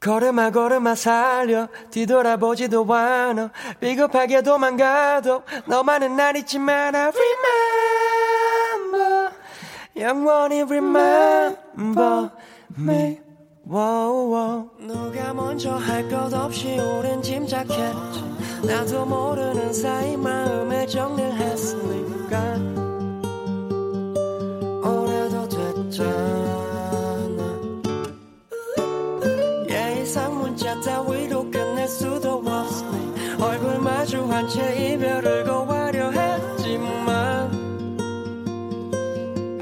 걸음아 걸음아 살려. 뒤돌아보지도 않아. 비겁하게 도망가도 너만은 날 잊지 마라 Remember. 영원히 remember me. 누가 먼저 할 것 없이 오랜 짐작했지 나도 모르는 사이 마음에 정리를 했으니까. 오래도 됐잖아 문자 따위로 끝낼 수도 없으니 얼굴 마주한 채 이별을 고하려 했지만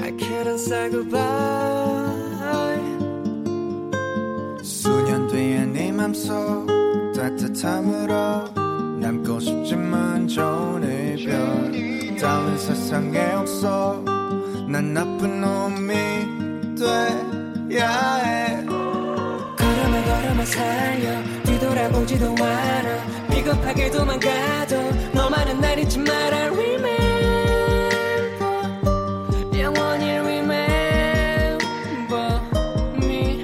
I couldn't say goodbye. 수년 뒤에 네 맘속 따뜻함으로 남고 싶지만 좋은 이별. 따윈 세상에 없어. 난 나쁜 놈이 돼야 해 살려. 뒤돌아보지도 않아 비겁하게 도망가도 너만은 날 잊지 마라. Remember. 영원히 remember me.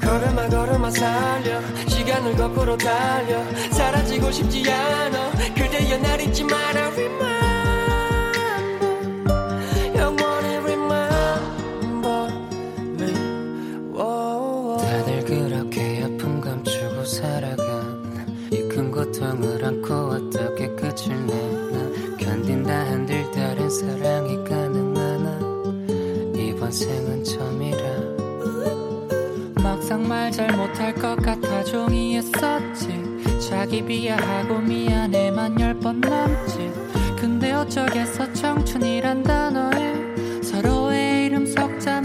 걸음아 걸음아 살려. 시간을 거꾸로 달려. 사라지고 싶지 않아. 그대여 날 잊지 마라. Remember 끝을 내나 견딘다 한들 다른 사랑이 가능하나? 이번 생은 처음이라. 막상 말 잘 못할 것 같아 종이했었지. 자기 비하하고 미안해만 열 번 넘지. 근데 어쩌겠어 청춘이란 단어에. 서로의 이름 석자만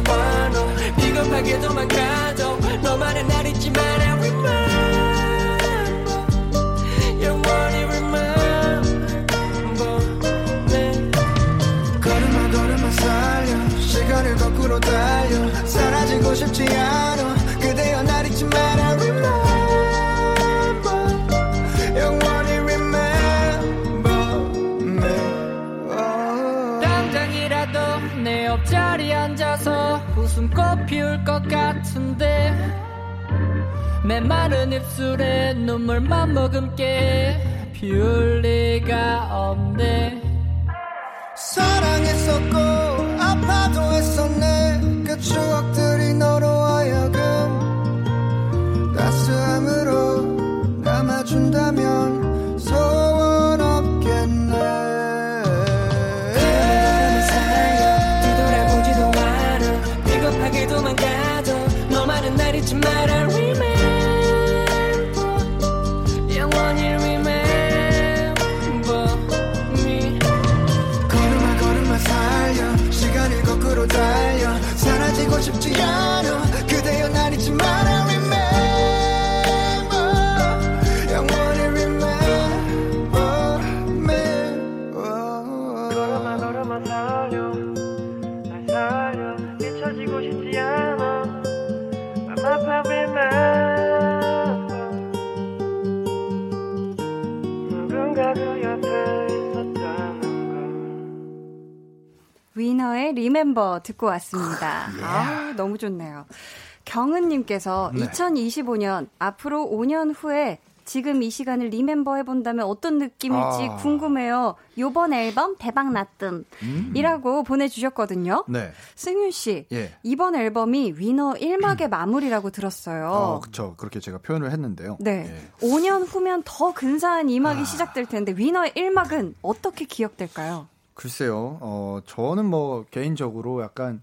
뒤돌아보지도 않아 비겁하게 도망가도 너만은 날 잊지 마라 Remember. 영원히 remember. me 걸음아 걸음아 살려. 시간을 거꾸로 달려. 사라지고 싶지 않아 피울 것 같은데 메마른 입술에 눈물만 머금게. 피울 리가 없네. 사랑했었고 아파도 했었네. 그 추억들 듣고 왔습니다. 아, 너무 좋네요. 경은님께서 네. 2025년 앞으로 5년 후에 지금 이 시간을 리멤버 해본다면 어떤 느낌일지 아. 궁금해요. 요번 앨범 대박 났뜸. 이라고 보내주셨거든요. 네. 승윤 씨, 예. 이번 앨범이 위너 1막의 마무리라고 들었어요. 어, 그쵸. 그렇게 제가 표현을 했는데요. 네. 예. 5년 후면 더 근사한 2막이 시작될 텐데 위너의 1막은 어떻게 기억될까요? 글쎄요, 어, 저는 뭐, 개인적으로 약간,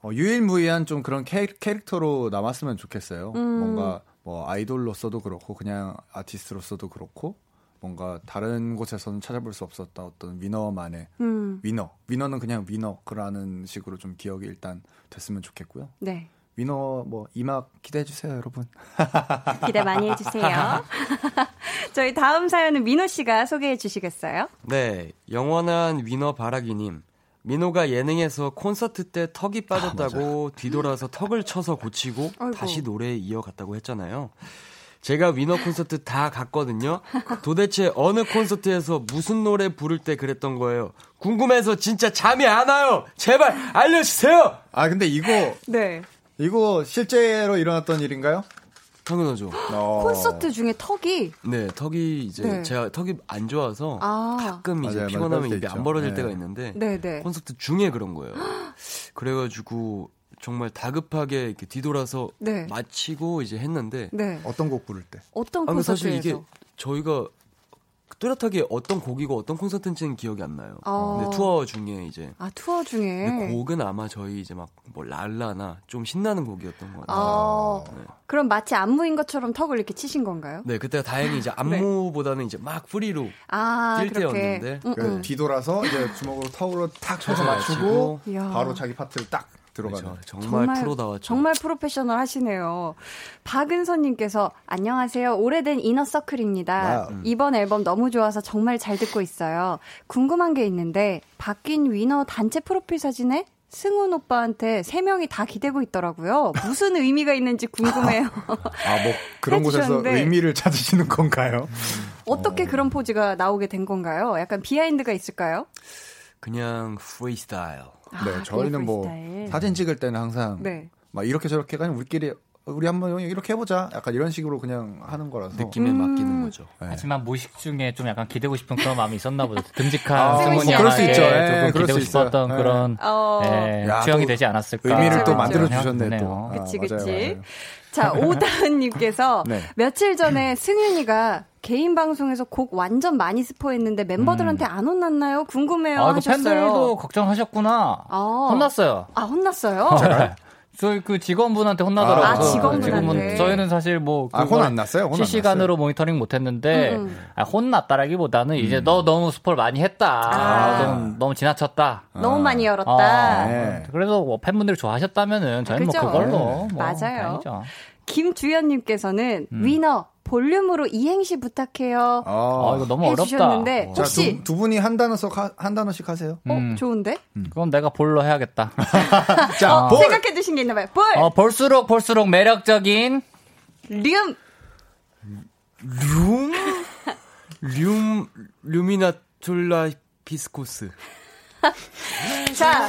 어, 유일무이한 좀 그런 캐, 캐릭 터로 남았으면 좋겠어요. 음. 뭔가, 뭐, 아이돌로서도 그렇고, 그냥 아티스트로서도 그렇고, 뭔가 다른 곳에서는 찾아볼 수 없었던 어떤 위너만의 음, 위너. 위너는 그냥 위너라는 식으로 좀 기억이 일단 됐으면 좋겠고요. 네. 위너 뭐, 이막 기대해 주세요, 여러분. (laughs) 기대 많이 해 주세요. (laughs) 저희 다음 사연은 민호 씨가 소개해 주시겠어요? 네, 영원한 위너 바라기 님. 민호가 예능에서 콘서트 때 턱이 빠졌다고 (laughs) 뒤돌아서 턱을 쳐서 고치고 아이고. 다시 노래에 이어갔다고 했잖아요. 제가 위너 콘서트 다 갔거든요. 도대체 어느 콘서트에서 무슨 노래 부를 때 그랬던 거예요? 궁금해서 진짜 잠이 안 와요. 제발 알려주세요. 아, 근데 이거, 네. 이거 실제로 일어났던 일인가요? 당연하죠. 어. 콘서트 중에 턱이 네, 턱이 이제 네. 제가 턱이 안 좋아서 아, 가끔 이제 맞아요. 피곤하면 입이. 안 벌어질 네. 때가 있는데 네네. 콘서트 중에 그런 거예요. (gasps) 그래가지고 정말 다급하게 이렇게 뒤돌아서 네. 마치고 이제 했는데 네. 어떤 곡 부를 때? 어떤 아, 근데 사실 콘서트에서? 이게 저희가 뚜렷하게 어떤 곡이고 어떤 콘서트인지는 기억이 안 나요. 어. 근데 투어 중에 이제 아 투어 중에. 근데 곡은 아마 저희 이제 막 뭐 랄라나 좀 신나는 곡이었던 것 같아요. 아, 네. 그럼 마치 안무인 것처럼 턱을 이렇게 치신 건가요? 네, 그때가 다행히 이제 (laughs) 안무보다는 이제 막 프리로 아, 뛸 그렇게. 때였는데. 음, 그 음. 뒤돌아서 이제 주먹으로 턱으로 탁 쳐서 쳐서 맞추고. 바로 자기 파트를 딱 들어가는. 그렇죠. 정말, 프로다웠죠. 정말 프로페셔널 하시네요. 박은선님께서 안녕하세요. 오래된 이너서클입니다. 와우. 이번 앨범 너무 좋아서 정말 잘 듣고 있어요. 궁금한 게 있는데 바뀐 위너 단체 프로필 사진에 승훈 오빠한테 세 명이 다 기대고 있더라고요. 무슨 (laughs) 의미가 있는지 궁금해요. 아, 뭐 그런 곳에서. 의미를 찾으시는 건가요? 어떻게 그런 포즈가 나오게 된 건가요? 약간 behind가 있을까요? 그냥 프리스타일. 네, 아, 저희는 그냥 뭐 프리스타일. 사진 찍을 때는 항상 네. 막 이렇게 저렇게 그냥 우리끼리 우리 한번 이렇게 해보자. 약간 이런 식으로 그냥 하는 거라서. 느낌에 음. 맡기는 거죠. 네. 하지만 무의식 중에 좀 약간 기대고 싶은 그런 마음이 있었나 보다. 듬직한 아, 승훈이 그럴 수 형에게 있죠. 예, 조금 기대고 있어요. 싶었던 예. 그런 어. 예, 야, 투영이 또 되지 않았을까. 의미를 또 그렇죠. 만들어 생각 주셨네 또. 드네요. 아, 그치, 그치. 자, (laughs) 오다은님께서 네. 며칠 전에 승윤이가 개인 방송에서 곡 완전 많이 스포했는데 멤버들한테 안 혼났나요? 궁금해요. 아, 그 하셨어요. 팬들도 걱정하셨구나. 아. 혼났어요. 아, 혼났어요? (laughs) 저희 그 직원분한테 혼나더라고요. 아, 직원분한테. 저희는 사실 뭐 아, 혼안 났어요? 혼안 실시간으로 모니터링 못 했는데 음, 음. 아, 혼났다라기보다는 이제 너 너무 스포를 많이 했다. 아. 좀 너무 지나쳤다. 너무 많이 열었다. 어, 네. 그래서 뭐 팬분들이 좋아하셨다면은 저희는 그죠? 뭐 그걸로 네. 뭐 맞아요. 다행이죠. 김주연님께서는 음. 위너 볼륨으로 이행시 부탁해요. 아, 이거 너무 어렵다. 해주셨는데 자, 혹시 두, 두 분이 한 단어씩 하- 한 단어씩 하세요. 어 음. 좋은데? 그건 내가 볼로 해야겠다. (laughs) 자, 어, 볼. 생각해 두신 게 있나 봐요. 볼, 어, 볼수록 볼수록 매력적인 륨, 룸? 룸, 루미나툴라 비스코스. 자.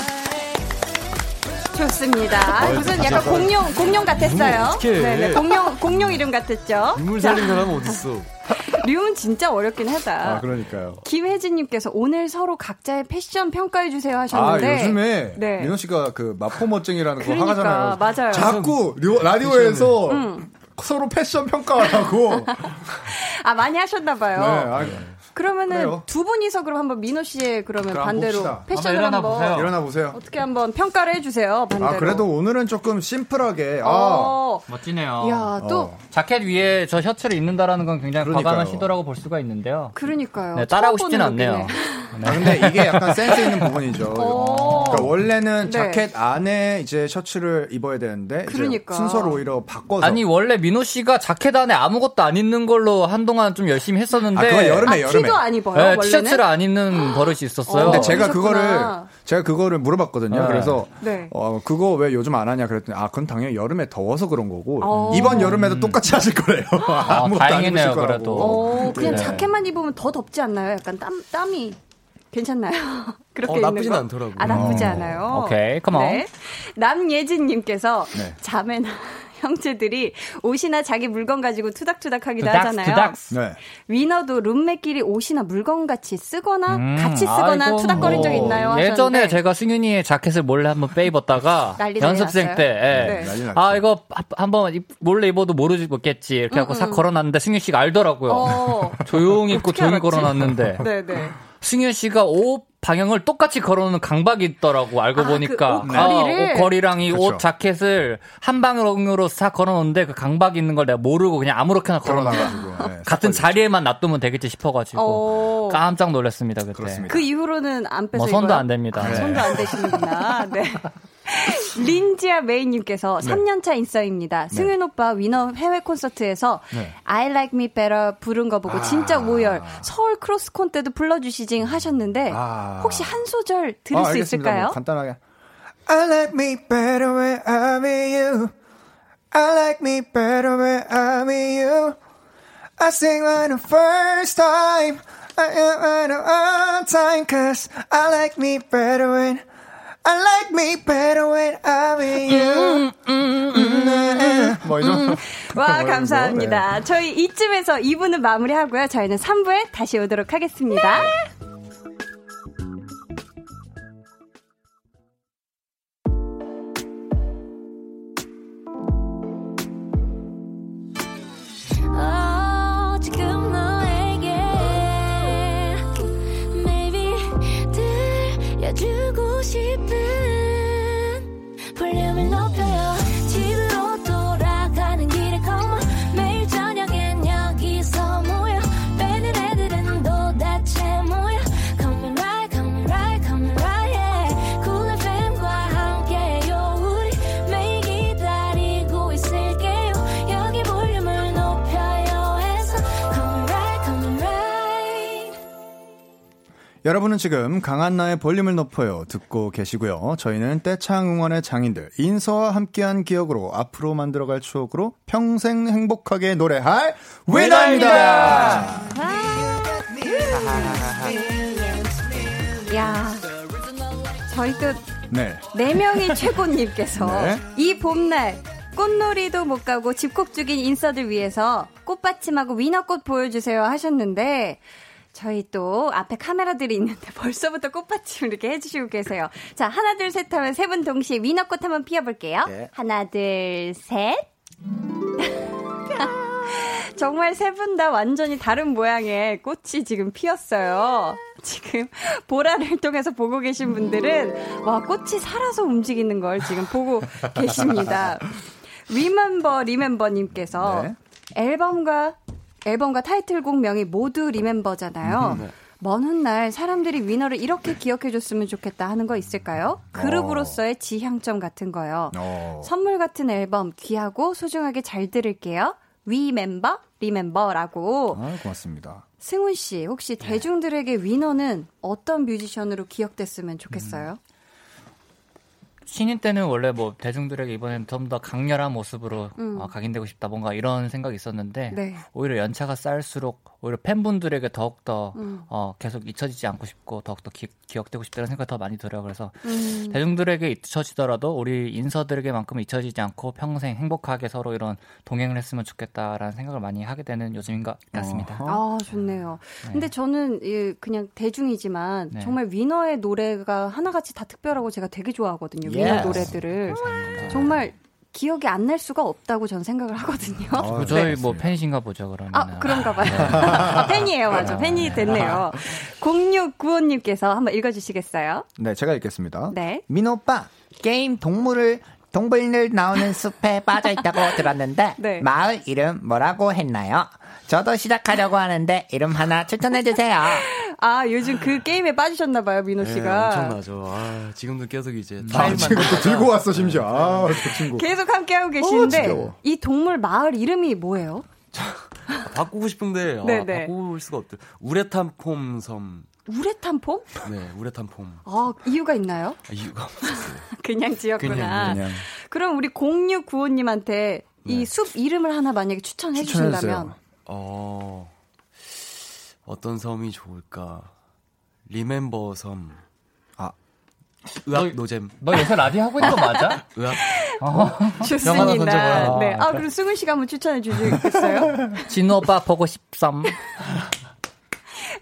좋습니다. 무슨 약간 공룡, 공룡 같았어요. 어떡해. 네네, 공룡, 공룡 이름 같았죠. 자, 살린 사람은 어딨어. (laughs) 륨은 진짜 어렵긴 하다. 아, 그러니까요. 김혜진님께서 오늘 서로 각자의 패션 평가해 주세요 아, 하셨는데. 요즘에 네. 민호 씨가 그 마포머증이라는 거 그러니까, 하잖아요. 맞아요. 자꾸 리- 라디오에서 음. 서로 패션 평가하라고. (laughs) 아, 많이 하셨나 봐요. 네, 아, 그러면은 그래요. 두 분이서 그럼 한번 민호 씨의 그러면 반대로 봅시다. 패션을 한번 일어나 한번 보세요. 일어나 보세요. 어떻게 한번 평가를 해주세요. 반대로. 아, 그래도 오늘은 조금 심플하게. 아, 어, 멋지네요. 야, 또 어. 자켓 위에 저 셔츠를 입는다라는 건 굉장히 그러니까요. 과감한 시도라고 볼 수가 있는데요. 그러니까요. 네, 따라하고 보는 않네요. 룩이네. 아, 근데 이게 약간 센스 있는 부분이죠. 오. 그러니까 원래는 네. 자켓 안에 이제 셔츠를 입어야 되는데 그러니까. 순서를 오히려 바꿔서 아니 원래 민호 씨가 자켓 안에 아무것도 안 입는 걸로 한동안 좀 열심히 했었는데 아, 그거 여름에 아, 여름에 옷도 안 입어요. 네, 원래는? 티셔츠를 안 입는 버릇이 있었어요. 어, 근데 제가 그러셨구나. 그거를 제가 그거를 물어봤거든요. 네. 그래서 네. 어 그거 왜 요즘 안 하냐 그랬더니 아 그건 당연히 여름에 더워서 그런 거고 어. 이번 여름에도 똑같이 하실 거래요. 아, (laughs) 아무것도 안 다행이네요, 입으실 거라고. 그래도. 어, 그냥 네. 자켓만 입으면 더 덥지 않나요? 약간 땀, 땀이 괜찮나요? (laughs) 그렇게 어, 나쁘진 거? 않더라고요. 아, 나쁘지 어. 않아요. 오케이, come on. 남예진님께서 네. 자매나 형제들이 옷이나 자기 물건 가지고 투닥투닥 하기도 투닥, 하잖아요. 투닥. 네. 위너도 룸메끼리 옷이나 물건 같이 쓰거나 음, 같이 쓰거나 아이고, 투닥거린 적 뭐. 있나요? 예전에 하셨는데. 제가 승윤이의 자켓을 몰래 한번 빼 입었다가 (laughs) 난리 연습생 났어요? 때 예. 네. 아 이거 하- 한번 입- 몰래 입어도 모르겠지 이렇게 하고 싹 걸어놨는데 승윤 씨가 알더라고요. 어. 조용히 입고 조용히 알았지? 걸어놨는데 네네. (laughs) 승윤 씨가 옷 방향을 똑같이 걸어놓는 강박이 있더라고 알고 아, 보니까 그 옷걸이를? 아, 옷걸이랑 이옷 그쵸. 자켓을 한 방향으로 싹 걸어놓는데 그 강박이 있는 걸 내가 모르고 그냥 아무렇게나 걸어놔 걸어놔가지고 네, 같은 자리에만 놔두면 되겠지 싶어가지고 어. 깜짝 놀랐습니다 그때. 그렇습니다. 그 이후로는 안 빼서 뭐 손도? 안 됩니다. 아, 네. 손도 안 되시는구나. 네. 린지아 메이님께서 네. 3년차 인싸입니다. 승윤 오빠 위너 해외 콘서트에서 네. I Like Me Better 부른 거 보고 아. 진짜 오열. 서울 크로스콘 때도 불러주시징 하셨는데 아. 혹시 한 소절 들을 아, 수. 있을까요? 뭐 간단하게. I like me better when I'm with you. I like me better when I'm with you. I sing on the first time. I am on on time cause I like me better when I like me better when I'm with you. 음, 뭐죠? 와, 감사합니다. 저희 이쯤에서 2부는 마무리하고요. 저희는 3부에 다시 오도록 하겠습니다. 어, 들려 여러분은 지금 강한나의 볼륨을 높여요 듣고 계시고요. 저희는 떼창 응원의 장인들 인서와 함께한 기억으로 앞으로 만들어갈 추억으로 평생 행복하게 노래할 위너입니다. 야 저희 또 네. 네 명이 (laughs) 최고님께서 네. 이 봄날 꽃놀이도 못 가고 집콕 중인 인싸들 위해서 꽃받침하고 위너꽃 보여주세요 하셨는데 저희 또 앞에 카메라들이 있는데 (laughs) 벌써부터 꽃받침을 이렇게 해주시고 계세요. 자 하나 둘 셋 하면 세 분 동시에 위너꽃 한번 피워볼게요. 네. 하나 둘 셋. (laughs) 정말 세 분 다 완전히 다른 모양의 꽃이 지금 피었어요. 지금 보라를 통해서 보고 계신 분들은 와 꽃이 살아서 움직이는 걸 지금 보고 계십니다. (laughs) 리멤버 리멤버님께서 네. 앨범과 앨범과 타이틀곡 명이 모두 리멤버잖아요. 먼 훗날 사람들이 위너를 이렇게 기억해줬으면 좋겠다 하는 거 있을까요? 그룹으로서의 지향점 같은 거요. 어. 선물 같은 앨범 귀하고 소중하게 잘 들을게요. 위멤버 리멤버라고 아, 고맙습니다. 승훈 씨 혹시 대중들에게 위너는 어떤 뮤지션으로 기억됐으면 좋겠어요? 신인 때는 원래 뭐 대중들에게 이번엔 좀 더 강렬한 모습으로 음. 어, 각인되고 싶다 뭔가 이런 생각이 있었는데 네. 오히려 연차가 쌓일수록 오히려 팬분들에게 더욱더 음. 어, 계속 잊혀지지 않고 싶고 더욱더 기, 기억되고 싶다는 생각이 더 많이 들어요. 그래서 음. 대중들에게 잊혀지더라도 우리 인서들에게만큼 잊혀지지 않고 평생 행복하게 서로 이런 동행을 했으면 좋겠다라는 생각을 많이 하게 되는 요즘인 것 같습니다. 아, 좋네요. 근데 저는 예, 그냥 대중이지만 네. 정말 위너의 노래가 하나같이 다 특별하고 제가 되게 좋아하거든요. 위너 Yes. 노래들을. 정말 기억이 안 날 수가 없다고 전 생각을 하거든요. 그 저희 뭐 팬이신가 보죠 그러면. 아, 그런가 봐요. 아, 팬이에요, 맞아. 팬이 됐네요. (laughs) 0695님께서 한번 읽어주시겠어요? 네, 제가 읽겠습니다. 네. 민호 오빠 게임 동물을 동물들 나오는 숲에 (laughs) 빠져 있다고 들었는데 네. 마을 이름 뭐라고 했나요? 저도 시작하려고 하는데 이름 하나 추천해 주세요. (laughs) 아, 요즘 그 게임에 빠지셨나봐요, 민호 네, 씨가. 엄청나죠. 아, 지금도 계속 이제 아, 지금 또 들고 왔어, 심지어. 아, 저 친구. 계속 함께하고 계시는데, 지겨워. 이 동물 마을 이름이 뭐예요? 바꾸고 싶은데 아, 네네. 바꿀 수가 없대. 우레탄 폼 섬. 우레탄 폼? 네, 우레탄 폼. 아, 이유가 있나요? 아, 이유가 없었어요. (laughs) 그냥 지었구나. 그냥, 그냥. 그럼 우리 0695님한테 이숲 이름을 하나 만약에 추천해 주신다면 어, 어떤 섬이 좋을까? 리멤버 섬. 아. 의학 노잼. 너 요새 라디오 하고 있는 거 맞아? 의학. 좋습니다. 네. 아, 그럼 승훈 씨가 한번 추천해 주시겠어요? (laughs) 진호 오빠 보고 싶삼.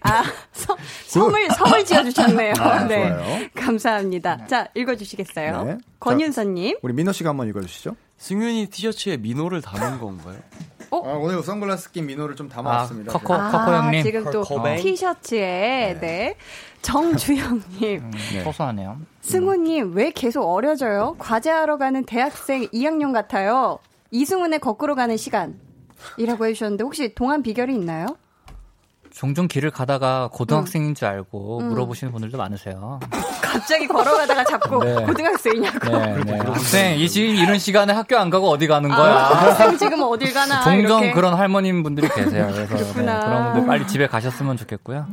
아, 섬, 섬을, 섬을 지어주셨네요. 아, 네. 좋아요. 감사합니다. 자, 읽어주시겠어요? 네. 권윤서님. 우리 민호 씨가 한번 읽어주시죠. (laughs) 승윤이 티셔츠에 민호를 담은 건가요? 아, 오늘 선글라스 낀 민호를 좀 담아왔습니다. 아, 커커, 아, 커커 형님. 지금 또 커커뱅. 티셔츠에, 네. 정주영님. 네. 소소하네요. 승우님, 왜 계속 어려져요? 과제하러 가는 대학생 2학년 같아요. 이승훈의 거꾸로 가는 시간. 이라고 해주셨는데, 혹시 동안 비결이 있나요? 종종 길을 가다가 고등학생인 줄 알고 음. 물어보시는 분들도 많으세요. (laughs) 갑자기 걸어가다가 자꾸 네. 고등학생이냐고. 네, 네. 학생, 이 지금 이런 시간에 학교 안 가고 어디 가는 거야? 아, 학생 지금 어딜 가나. (laughs) 종종 이렇게. 그런 할머님 분들이 계세요. 그래서 네, 그렇구나. 그런 분들 빨리 집에 가셨으면 좋겠고요.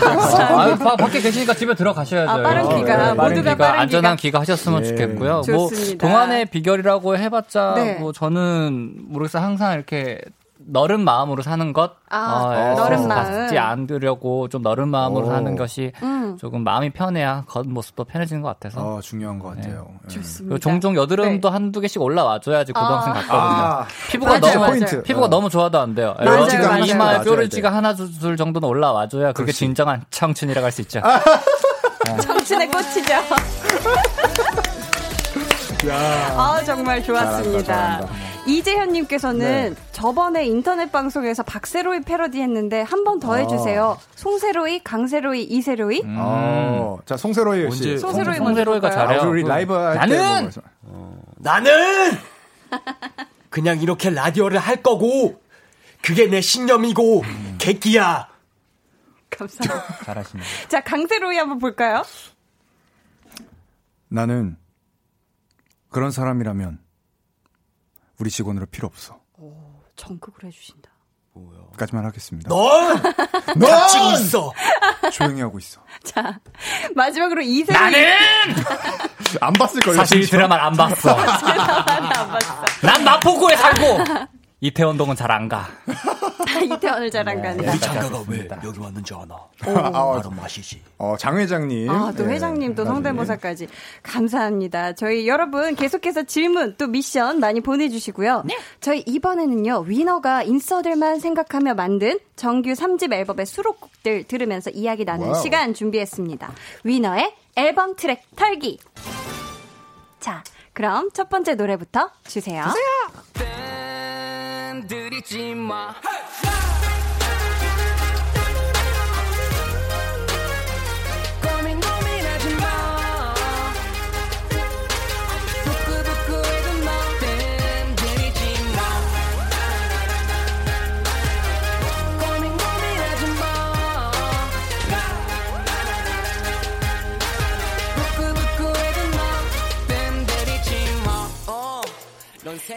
감사합니다. 아, 바- 밖에 계시니까 집에 들어가셔야죠. 아, 빠른 귀가. 네, 모두가 귀가, 빠른 안전한 귀가. 하셨으면 예. 좋겠고요. 좋습니다. 뭐 동안의 비결이라고 해봤자 네. 뭐 저는 모르겠어요. 항상 이렇게 너른 마음으로 사는 것, 아, 예, 너른 마음. 받지 않으려고 좀 너른 마음으로 오. 사는 것이 음. 조금 마음이 편해야 겉모습도 편해지는 것 같아서 어, 중요한 것 같아요. 예. 좋습니다. 종종 여드름도 네. 한두 개씩 올라와줘야지 고등학생 아. 같거든요. 아, 피부가 맞아요, 너무. 포인트. 피부가 어. 너무 좋아도 안 돼요. 맞아요, 맞아요. 이마에 맞아야 뾰루지가 돼. 하나 둘 정도는 올라와줘야 그게 그렇지. 진정한 청춘이라고 할 수 있죠. (laughs) 청춘의 꽃이죠. 아, 정말 좋았습니다. 잘한다, 잘한다. 이재현님께서는 저번에 인터넷 방송에서 박세로이 패러디 했는데 한 번 더 해주세요. 송세로이, 강세로이, 이세로이? 어, 자, 송세로이 씨. 송세로이 먼저 송세로이가? 잘해요. 아, 우리 그- 라이브 나는 나는 그냥 이렇게 라디오를 할 거고 그게 내 신념이고 객기야. 감사합니다. 잘하시네요. 자, 강세로이 한번 볼까요? 나는 그런 사람이라면 우리 직원으로 필요 없어. 전극을 해주신다. 까지만 하겠습니다. 넌 닥치고 있어. 조용히 하고 있어. 자, 마지막으로 이세로이. 안 봤을 걸요. 사실 이 드라마를 안 봤어. (laughs) 안 봤어. 난 마포구에 살고 이태원동은 잘 안 가. (laughs) 이태원을 잘 안 가네. 우리 장가가 왜 여기 왔는지 아나. 아, 바로 마시지. 어, 장 회장님. 아, 또 예, 회장님, 또. 성대모사까지. 감사합니다. 저희 여러분 계속해서 질문, 또 미션 많이 보내주시고요. 저희 이번에는요, 위너가 인싸들만 생각하며 만든 정규 3집 앨범의 수록곡들 들으면서 이야기 나누는 와우. 시간 준비했습니다. 위너의 앨범 트랙 털기. 자, 그럼 첫 번째 노래부터 주세요. 들이지 마. 고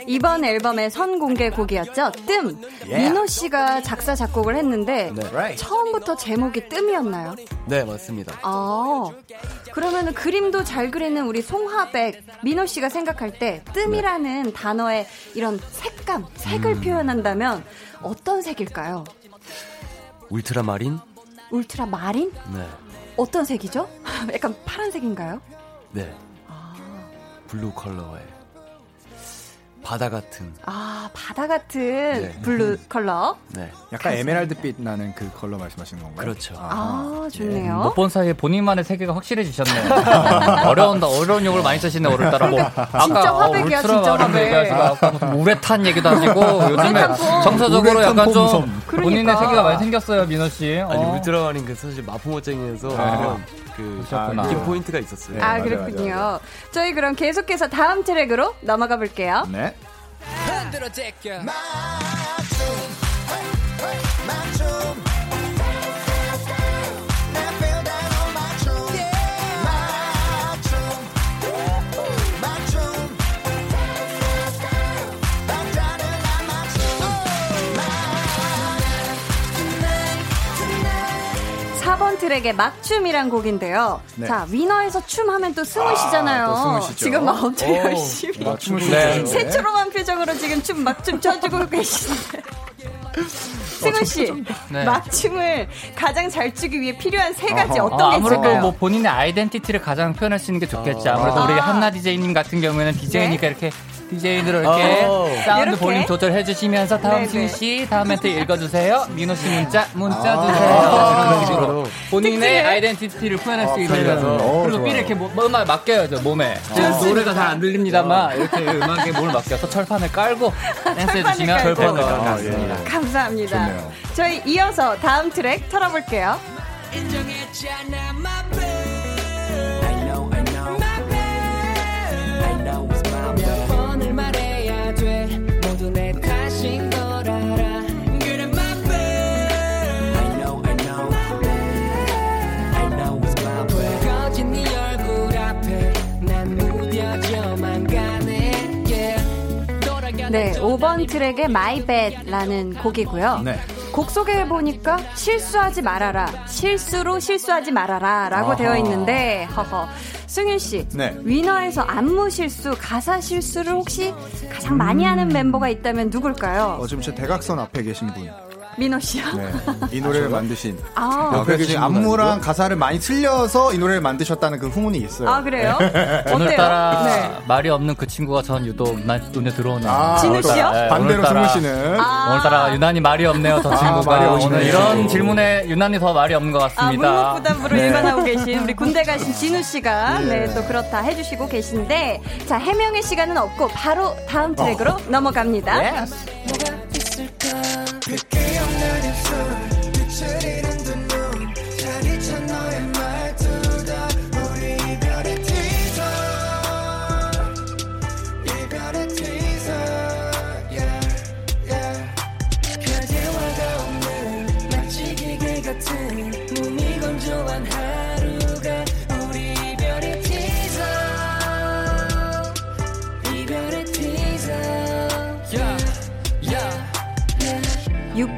이번 앨범의 선공개 곡이었죠. 뜸. 민호 씨가 작사 작곡을 했는데 처음부터 제목이 뜸이었나요? 네 맞습니다. 아, 그러면은 그림도 잘 그리는 우리 송하백 민호 씨가 생각할 때 뜸이라는 단어의 이런 색감, 색을 표현한다면 어떤 색일까요? 울트라 마린? 울트라 마린? 네. 어떤 색이죠? (laughs) 약간 파란색인가요? 네. 블루 컬러의 바다 같은. 아, 바다 같은 네. 블루 컬러. 네. 약간 에메랄드빛 나는 그 컬러 말씀하시는 건가요? 그렇죠. 아, 좋네요. 못 본 사이에 본인만의 세계가 확실해지셨네요. (laughs) 어려운, 어려운 용어를 많이 쓰시네, 오늘따라. 뭐, 아까, 진짜 어, 화백이야, 울트라 진짜 마린 화백. 얘기하시고, 아까 무슨 우레탄 얘기도 하시고, 요즘에. 정서적으로 약간 좀 폼섬. 본인의 그러니까. 세계가 많이 생겼어요, 민호 씨. 아니 어. 울트라 마린 그 사실 마포모쟁이에서 아. 그 그러셨구나. 느낌 포인트가 있었어요. 아, 맞아요, 그렇군요. 맞아요, 저희 그럼 계속해서 다음 트랙으로 넘어가 볼게요. 네. 흔들어 제껴. 4번 트랙의 막춤이란 곡인데요. 네. 자, 위너에서 춤 하면 또 승훈 씨잖아요. 또 승훈 씨죠. 지금 막 엄청 오, 열심히. 막춤을 네. 새초롬한 표정으로 지금 춤 막춤 춰주고 (laughs) 계신데. 승훈 씨, 네. 막춤을 가장 잘 추기 위해 필요한 세 가지 어허. 어떤 어, 게 아무래도 있을까요? 뭐 본인의 아이덴티티를 가장 표현할 수 있는 게 좋겠지. 아무래도 아. 우리 한나 DJ님 같은 경우에는 DJ니까 이렇게 DJ들을 이렇게 어. 사운드 이렇게? 볼륨 조절해 주시면서 다음. 승희 씨 다음 멘트 읽어주세요. 민호 씨 문자 문자 아. 주세요. 아. 이런 식으로 본인의? 아이덴티티를 표현할 수 아, 있는 표현해서. 어, 그리고. 삐를 이렇게 뭐, 음악 맡겨야죠 몸에. 지금 노래가 잘 안 들립니다만 이렇게 음악에 몸을 맡겨서 철판을 깔고 (laughs) 댄스 해 주시면 깔고. 절판을 아. 예. 감사합니다. 좋네요. 저희 이어서 다음 트랙 털어볼게요. 인정했잖아 네, 저 5번 트랙의 My Bad라는 곡이고요. 네. 곡 소개해 보니까 실수하지 말아라, 실수로 실수하지 말아라라고. 되어 있는데, 허허. 승윤 씨, 네. 위너에서 안무 실수, 가사 실수를 혹시 가장 많이 하는 멤버가 있다면 누굴까요? 어, 지금 제 대각선 앞에 계신 분. 민호 씨요. 네. (laughs) 이 노래를 만드신. 아, 아, 그래서 계신 안무랑? 가사를 많이 틀려서 이 노래를 만드셨다는 그 후문이 있어요. 아 그래요? 오늘따라 네. 말이 없는 그 친구가 전 유독 나- 눈에 들어오네요. 아, 진우 씨요? 네, 반대로 오늘따라- 승우 씨는. 아. 오늘따라 유난히 말이 없네요, 저 아, 친구가. 말이 없네요. 오늘 이런 질문에 유난히 더 말이 없는 것 아, 같습니다. 묵묵부답으로 네. 일만 하고 계신 우리 군대 가신 진우 씨가 예. 네, 또 그렇다 해주시고 계신데 자 해명의 시간은 없고 바로 다음 트랙으로 어. 넘어갑니다. 네. 뭐 같은 몸이 건조한 하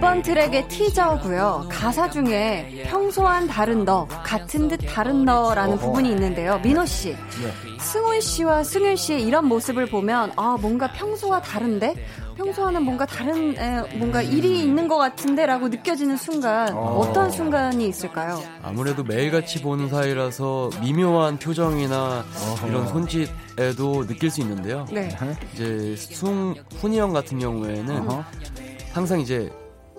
6번 트랙의 티저고요. 가사 중에 평소와는 다른 너, 같은 듯 다른 너라는 부분이 있는데요. 민호 씨, 승훈 씨와 승윤 씨의 이런 모습을 보면 아 뭔가 평소와 다른데 평소와는 뭔가 다른 에, 뭔가 일이 있는 것 같은데라고 느껴지는 순간 어. 떤 순간이 있을까요? 아무래도 매일같이 보는 사이라서 미묘한 표정이나 이런 손짓에도 느낄 수 있는데요. 네. 이제 승 훈이 형 같은 경우에는 항상 이제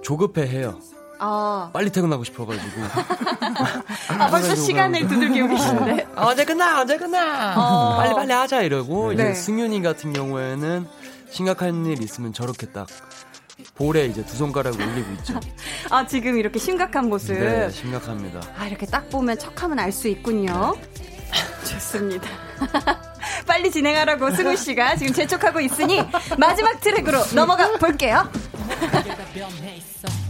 조급해 해요. 아, 빨리 퇴근하고 싶어가지고 (laughs) 아 벌써 시간을 두들기고 계신데. 아, 언제 끝나 언제 끝나 어. 빨리 빨리 하자 이러고 네. 이제 승윤이 같은 경우에는 심각한 일 있으면 저렇게 딱 볼에 이제 두 손가락 올리고 있죠. (laughs) 아 지금 이렇게 심각한 모습. 네, 심각합니다. 아, 이렇게 딱 보면 척하면 알 수 있군요. (laughs) 좋습니다. (laughs) 빨리 진행하라고 승우 씨가 지금 재촉하고 있으니 마지막 트랙으로 넘어가 볼게요. (laughs) (laughs)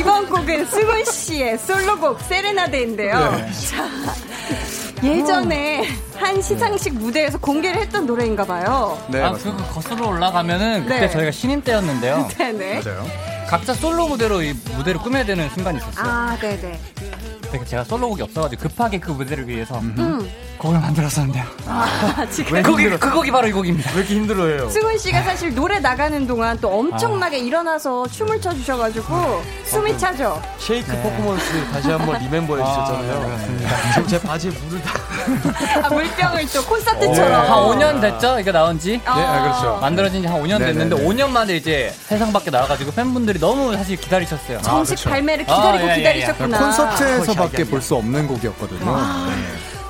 이번 곡은 승훈 씨의 솔로곡 세레나데인데요. 자, 예전에 한 시상식 무대에서 공개를 했던 노래인가 봐요. 네, 아, 맞습니다. 그거 거슬러 올라가면은 그때 네. 저희가 신인 때였는데요. 네네. (laughs) 맞아요. 각자 솔로 무대로 이 무대를 꾸며야 되는 순간이 있었어요. 아, 네네. 되게 제가 솔로곡이 없어가지고 급하게 그 무대를 위해서 음. 곡을 만들었었는데요. 아, 지금. 그 곡이, 그 곡이 바로 이 곡입니다. 왜 이렇게 힘들어해요? 승훈 씨가 사실 노래 나가는 동안 또 엄청나게 일어나서 춤을 춰주셔가지고 숨이 차죠. 쉐이크 퍼포먼스 다시 한번 리멤버 해주셨잖아요. 지금 제 바지에 물을 다. 아, 물병을 또한 콘서트처럼. 5년 됐죠? 이게 나온 지? 아. 네, 아, 그렇죠. 만들어진 지 한 5년 네네네. 됐는데 5년 만에 이제 세상 밖에 나와가지고 팬분들이 너무 사실 기다리셨어요. 정식 그렇죠. 발매를 기다리고 아, 예, 예, 예. 기다리셨구나. 콘서트에서 밖에 볼 수 없는 곡이었거든요. 네.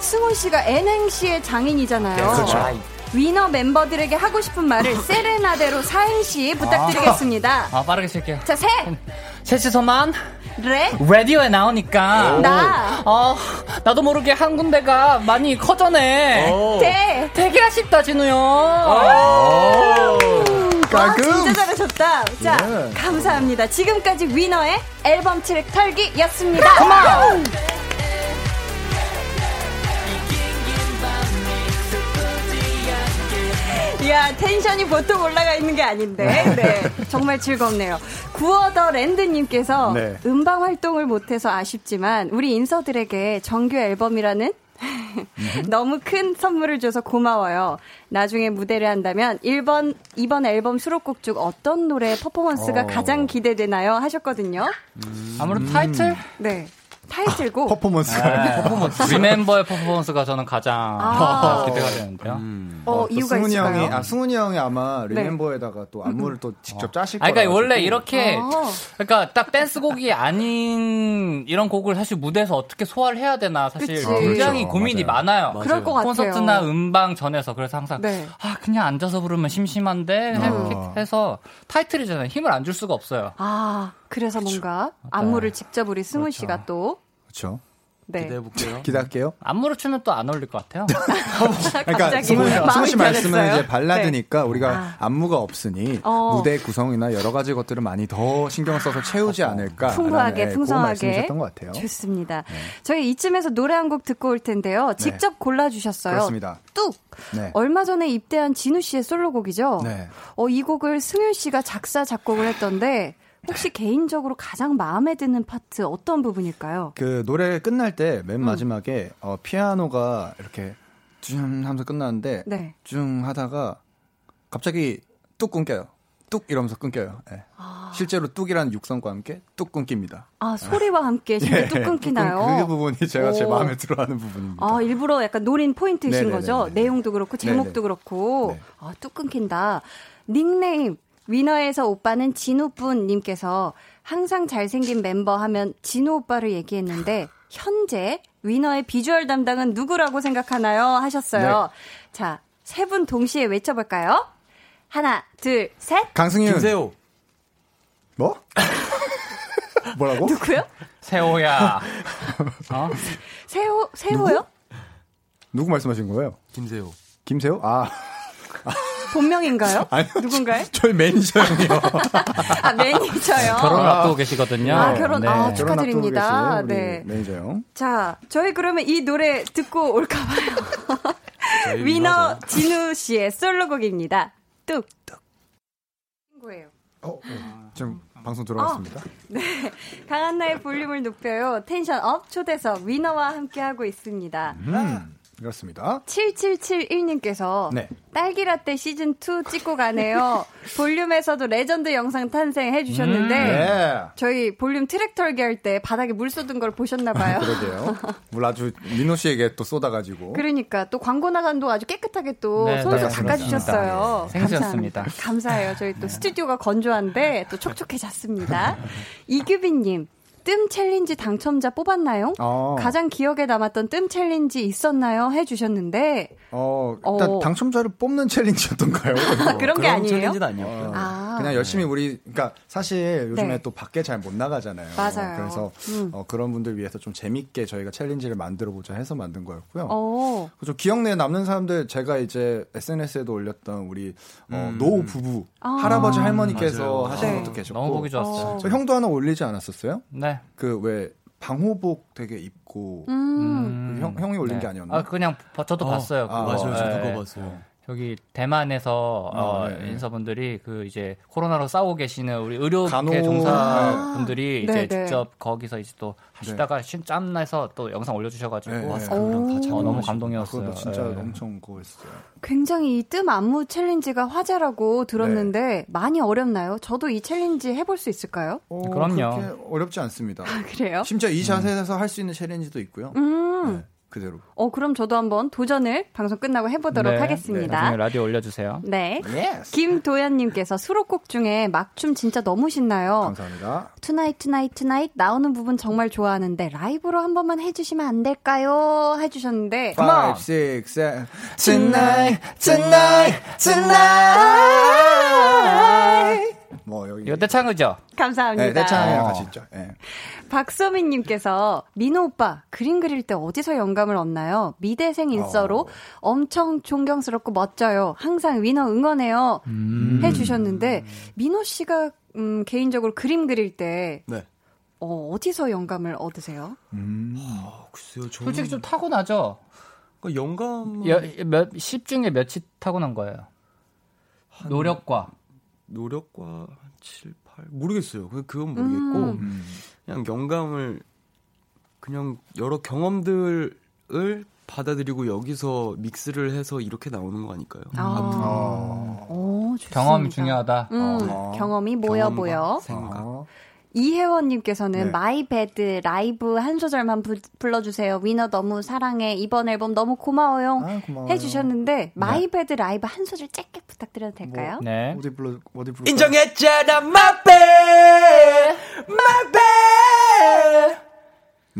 승훈 씨가 N행시의 장인이잖아요. 그렇죠. 위너 멤버들에게 하고 싶은 말을 세레나데로 사행시 부탁드리겠습니다. 아, 빠르게 칠게요. 자, 세, 셋이서만 레, 라디오에 나오니까. 나, 어, 나도 모르게 한 군데가 많이 커져네. 대. 되게 아쉽다, 진우 형. 와, 깔끔. 진짜 잘하셨다. 자, 예. 감사합니다. 지금까지 위너의 앨범 트랙 털기였습니다. 이야, 텐션이 보통 올라가 있는 게 아닌데, 네. 정말 즐겁네요. 구어더 랜드님께서 네. 음방 활동을 못해서 아쉽지만, 우리 인서들에게 정규 앨범이라는 (laughs) 너무 큰 선물을 줘서 고마워요. 나중에 무대를 한다면 1번, 2번 앨범 수록곡 중 어떤 노래 퍼포먼스가 어. 가장 기대되나요? 하셨거든요. 아무래도 타이틀? 네. 타이틀곡. 퍼포먼스가. 퍼포먼스. 리멤버의 퍼포먼스가 저는 가장 아. 기대가 되는데요. 어, 또 이유가 승훈이 있을까요? 형이 아 승훈이 형이 아마 네. 리멤버에다가 또 안무를 또 직접 짜실 아, 거예요. 그러니까 원래 이렇게 아. 그러니까 딱 댄스곡이 아닌 이런 곡을 사실 무대에서 어떻게 소화를 해야 되나 사실 그치. 굉장히 그렇죠. 고민이 맞아요. 많아요. 그럴 것 같아요. 콘서트나 음방 전에서 그래서 항상 네. 아 그냥 앉아서 부르면 심심한데 어. 해, 서 타이틀이잖아요. 힘을 안 줄 수가 없어요. 아, 그래서 뭔가 안무를 직접 우리 승훈 씨가 또 그렇죠. 네. 기대해 볼게요. (laughs) 기대할게요. 안무를 추면 또 안 어울릴 것 같아요. (laughs) 그러니까 승훈 씨 말씀은 변했어요? 이제 발라드니까 우리가 아. 안무가 없으니 어. 무대 구성이나 여러 가지 것들을 많이 더 신경 써서 채우지 않을까. 풍부하게, 풍성하게. 말씀이셨던 것 같아요. 좋습니다. 저희 이쯤에서 노래 한 곡 듣고 올 텐데요. 직접 골라 주셨어요. 그렇습니다. 뚝! 네. 얼마 전에 입대한 진우 씨의 솔로곡이죠. 네. 어, 이 곡을 승윤 씨가 작사, 작곡을 했던데, 혹시 개인적으로 가장 마음에 드는 파트 어떤 부분일까요? 그 노래 끝날 때 음. 맨 마지막에 어, 피아노가 이렇게 쭉 하면서 끝나는데 네. 쭉 하다가 갑자기 뚝 끊겨요. 뚝 이러면서 끊겨요. 예. 실제로 뚝이라는 육성과 함께 뚝 끊깁니다. 아, 소리와 함께 진짜 뚝 끊기나요? 그 부분이 제가 제 오. 마음에 들어하는 부분입니다. 아, 일부러 약간 노린 포인트이신 네네네네. 거죠? 내용도 그렇고, 제목도 네네. 그렇고. 네. 아, 뚝 끊긴다. 닉네임, 위너에서 오빠는 진우뿐님께서 항상 잘생긴 멤버 하면 진우 오빠를 얘기했는데, 현재 위너의 비주얼 담당은 누구라고 생각하나요? 하셨어요. 네. 자, 세 분 동시에 외쳐볼까요? 하나, 둘, 셋. 강승윤 김세호. 뭐? (laughs) 뭐라고? 누구요? 세호야. (laughs) 어? 세호, 세호요? 누구 말씀하신 거예요? 김세호. 김세호? 아, (laughs) 본명인가요? (laughs) 아니요. 누군가요? 저희 매니저 형이요. (laughs) 아, 매니저요. 결혼을 앞두고 계시거든요. 아, 결혼, 네. 아, 결혼 앞두고 축하드립니다. 네. 매니저 형. 자, 저희 그러면 이 노래 듣고 올까봐요. 위너. 진우 씨의 솔로곡입니다. 뚝. 친구예요. 어, 지금 방송 들어갔습니다. 강한나의 볼륨을 높여요. 텐션 up 초대석 위너와 함께하고 있습니다. 음, 그렇습니다. 7771님께서 네. 딸기라떼 시즌2 찍고 가네요. (laughs) 볼륨에서도 레전드 영상 탄생해 주셨는데 네. 저희 볼륨 트랙 털기 할 때 바닥에 물 쏟은 걸 보셨나 봐요. (laughs) 그러게요. 물 아주 민호 씨에게 또 쏟아가지고. 그러니까 또 광고 나간 동안 아주 깨끗하게 또 네, 손으로 네, 닦아주셨어요. 그렇습니다. 생수였습니다. 감사합니다. 감사해요. 저희 또 스튜디오가 건조한데 또 촉촉해졌습니다. (laughs) 이규빈님. 뜸 challenge 당첨자 뽑았나요? 어. 가장 기억에 남았던 뜸 challenge 있었나요? 해주셨는데 어, 일단 어. 당첨자를 뽑는 challenge였던가요? (laughs) 그런 게 그런 아니에요? challenge는 아니었고요. 어, 아. 그냥 열심히 우리 그러니까 사실 요즘에 네. 또 밖에 잘 못 나가잖아요. 맞아요. 그래서 음. 어, 그런 분들 위해서 좀 재밌게 저희가 challenge를 만들어 보자 해서 만든 거였고요. 어. 좀 기억에 남는 사람들 제가 이제 SNS에도 올렸던 우리 어, 노 부부 아. 할아버지 할머니께서 맞아요. 하신 네. 것도 계셨고 너무 보기 좋았어요. 어. 저 형도 하나 올리지 않았었어요? 네. 그왜 방호복 되게 입고 음. 그 형, 형이 올린 네. 게 아니었나? 아, 그냥 버- 저도 어. 봤어요. 아, 그거. 맞아요. 저 네. 그거 봤어요. 저기 대만에서 어, 아, 네, 네. 인사분들이 그 이제 코로나로 싸우고 계시는 우리 의료 간호- 종사분들이 아, 이제 네, 네. 직접 거기서 이제 또 하시다가 신 짬나서 또 영상 올려주셔가지고 네, 네. 오. 참- 어, 너무 감동이었어요. 진짜 네. 엄청 그거 했어요. 굉장히 이 뜸 안무 challenge가 화제라고 들었는데 네. 많이 어렵나요? 저도 이 challenge 해볼 수 있을까요? 어, 그럼요. 그렇게 어렵지 않습니다. 그래요? 심지어 이 자세에서 할수 있는 challenge도 있고요. 음. 네. 그대로. 어, 그럼 저도 한번 도전을 방송 끝나고 해보도록 네, 하겠습니다. 나중에 라디오 올려주세요. 네. Yes. 김도현님께서 수록곡 중에 막춤 진짜 너무 신나요. 감사합니다. tonight tonight tonight 나오는 부분 정말 좋아하는데 라이브로 한 번만 해주시면 안 될까요? 해주셨는데 Five, six, seven. Tonight, tonight, tonight. 뭐 여기. 이거 떼창이죠? 감사합니다. 네, 대창이랑 어. 같이 있죠. 예. 박소민님께서 민호 오빠 그림 그릴 때 어디서 영감을 얻나요? 미대생 인서로 엄청 존경스럽고 멋져요. 항상 위너 응원해요. 해주셨는데 민호 씨가 음, 개인적으로 그림 그릴 때 네. 어, 어디서 영감을 얻으세요? 아, 글쎄요, 저는 솔직히 좀 타고나죠? 그러니까 영감 여, 몇, 10 중에 몇이 타고난 거예요? 노력과. 노력과 한 7, 8 모르겠어요. 그 그건 모르겠고 음. 그냥 영감을 그냥 여러 경험들을 받아들이고 여기서 mix를 해서 이렇게 나오는 거 아닐까요? 어. 오, 좋습니다. 경험이 중요하다. 음, 어. 경험이 모여 보여. 생각. 어. 이혜원님께서는 네. My Bad 라이브 한 소절만 부- 불러주세요. 위너 너무 사랑해. 이번 앨범 너무 고마워요. 아, 고마워요. 해주셨는데 My Bad 라이브 한 소절 짧게 부탁드려도 될까요? 네. 어디 불러 어디 불러. 인정했잖아, my bad, my bad.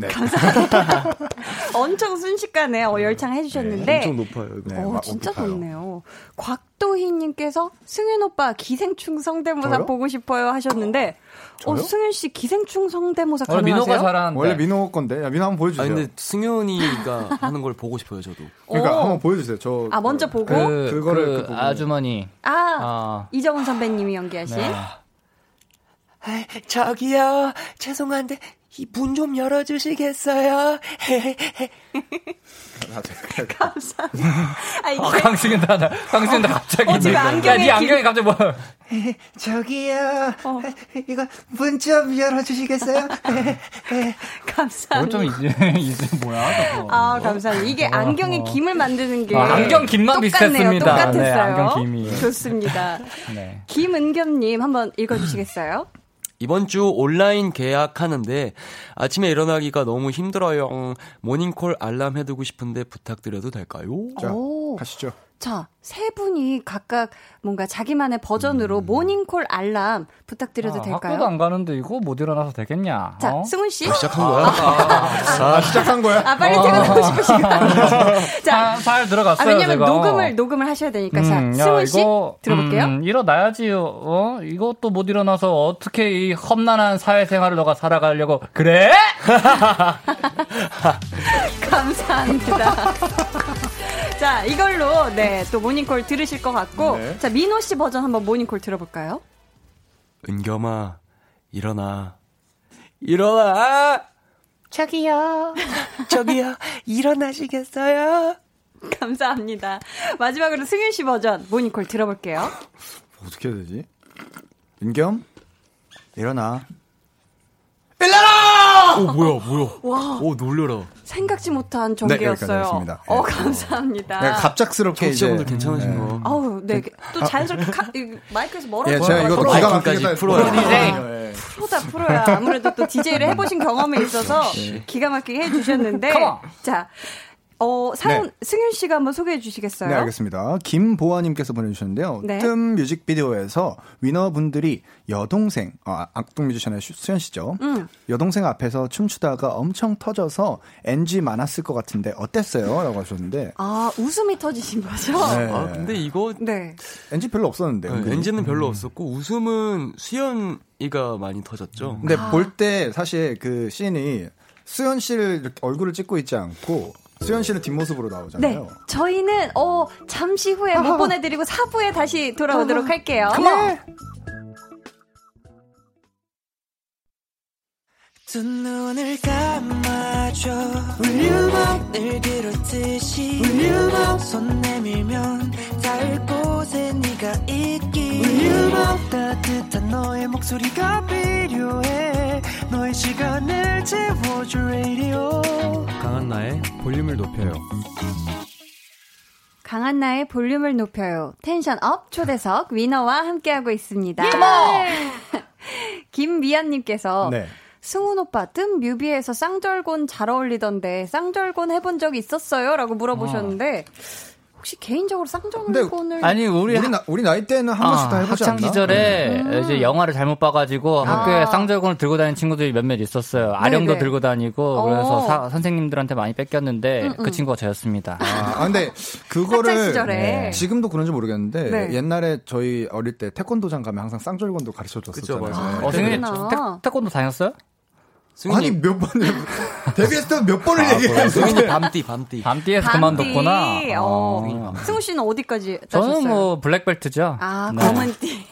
네. (laughs) 엄청 순식간에 어, 열창 해주셨는데 엄청 높아요. 이거. 네, 어, 막 진짜 높아요. 좋네요. 곽도희님께서 승윤 오빠 기생충 성대모사 저요? 보고 싶어요 하셨는데 어, 저요? 승윤 씨 기생충 성대모사 원래 가능하세요? 민호가 잘하는데. 원래 민호 건데. 야, 민호 한번 보여주세요. 아 근데 승현이가 (laughs) 하는 걸 보고 싶어요, 저도. 그러니까 오. 한번 보여주세요. 저. 아 먼저 보고 그, 그거를 그 그. 아주머니. 아 아. 이정훈 선배님이 연기하신 네. 저기요, 죄송한데 이 문 좀 열어주시겠어요? (laughs) 아 이게 아, 강승현 다, 나. 강승현다 갑자기. 어, 지금 야, 안경에 네 길- 안경이 갑자기 뭐. (laughs) 저기요. 이거 문 좀 열어주시겠어요? (laughs) 감사합니다. 이건 좀 이제, 이제 뭐야, 저거. 아, 감사합니다. 이게 안경의 김을 만드는 게. 아, 안경 김만 똑같네요. 비슷했습니다. 똑같았어요. 네, 안경 김이. 좋습니다. 네. 김은겸님 한번 읽어주시겠어요? 이번 주 온라인 계약하는데 아침에 일어나기가 너무 힘들어요. 모닝콜 알람 해두고 싶은데 부탁드려도 될까요? 자, 오. 가시죠. 자, 세 분이 각각 뭔가 자기만의 버전으로 모닝콜 알람 부탁드려도 아, 될까요? 학교도 안 가는데 이거 못 일어나서 되겠냐? 자, 어? 승훈 씨. 시작한 거야? 아, 시작한 거야? 아, 빨리 퇴근하고 싶으신 거 아니죠? (laughs) 자, 아, 잘 들어갔어요. 아, 왜냐면 제가. 녹음을, 녹음을 하셔야 되니까. 자, 음, 야, 승훈 씨. 이거, 들어볼게요. 음, 일어나야지요. 어? 이것도 못 일어나서 어떻게 이 험난한 사회생활을 너가 살아가려고 그래? (laughs) 감사합니다. (laughs) 자, 이걸로, 네, 또 모닝콜 들으실 것 같고. 네. 자, 민호 씨 버전 한번 모닝콜 들어볼까요? 은겸아, 일어나. 일어나! 저기요. (laughs) 저기요, 일어나시겠어요? 감사합니다. 마지막으로 승윤 씨 버전 모닝콜 들어볼게요. 어떻게 해야 되지? 은겸? 일어나. 오, 뭐야, 뭐야. 와, 오, 놀려라. 생각지 못한 네, 전개였어요. 하겠습니다. 어, 네. 감사합니다. 내가 갑작스럽게 이제. 청취자분들 괜찮으신 거. 아우, 네. 또 자연스럽게 카, 이 마이크에서 멀어져. 예, 제가 이것도 프로. 기가 막히게 풀어야 돼. 프로다, 프로야. 아무래도 또 DJ를 해보신 경험이 있어서 기가 막히게 해주셨는데. 자, 어, 사연, 네. 승윤 씨가 한번 소개해 주시겠어요? 네, 알겠습니다. 김보아 님께서 보내 주셨는데요. 네. 뜸 뮤직비디오에서 위너분들이 여동생, 어, 악동 뮤지션의 슈- 수현 씨죠. 음. 여동생 앞에서 춤추다가 엄청 터져서 NG 많았을 것 같은데 어땠어요? 라고 하셨는데. 아, 웃음이 터지신 거죠? 네. 아, 근데 이거 네. NG 별로 없었는데. 네, 은근히. 엔진은 별로 없었고 웃음은 수연이가 많이 터졌죠. 근데 아. 볼때 사실 그 씬이 수현 씨를 이렇게 얼굴을 찍고 있지 않고 수현 씨는 뒷모습으로 네. 나오잖아요. 저희는, 어, 잠시 후에 못 보내드리고 4부에 다시 돌아오도록 할게요. 두 눈을 감아줘 volume up 늘 그렇듯이 volume up 손 내밀면 닿을 곳에 네가 있기 volume up 따뜻한 너의 목소리가 필요해 너의 시간을 채워줘 radio 강한나의 볼륨을 높여요. 강한나의 볼륨을 높여요. tension up 초대석 위너와 함께하고 있습니다. (laughs) 김미연님께서 네. 승훈 오빠 뜸 뮤비에서 쌍절곤 잘 어울리던데 쌍절곤 해본 적 있었어요? 라고 물어보셨는데 혹시 개인적으로 쌍절곤을 아니 우리 우리, 나, 우리 나이 때는 한 번씩 다 해보지 학창 않나? 시절에 음. 이제 영화를 잘못 봐가지고 학교에 아. 쌍절곤을 들고 다니는 친구들이 몇몇 있었어요. 아령도 네네. 들고 다니고 어. 그래서 사- 선생님들한테 많이 뺏겼는데 음, 음. 그 친구가 저였습니다. 아, 아, 근데 그거를 학창 시절에. 네. 지금도 그런지 모르겠는데 네. 옛날에 저희 어릴 때 태권도장 가면 항상 쌍절곤도 가르쳐 그쵸, 줬었잖아요. 맞아요. 어. 태- 태권도 다녔어요? 아니 몇 번을 (laughs) 데뷔했을 때 몇 번을 아, 얘기했어요. (laughs) 승현이 밤띠 밤띠. 밤띠에서 밤띠. 그만뒀구나. 어. 어. 승우 씨는 어디까지 따셨어요? 저는 뭐 블랙벨트죠. 아, 네. 검은 띠.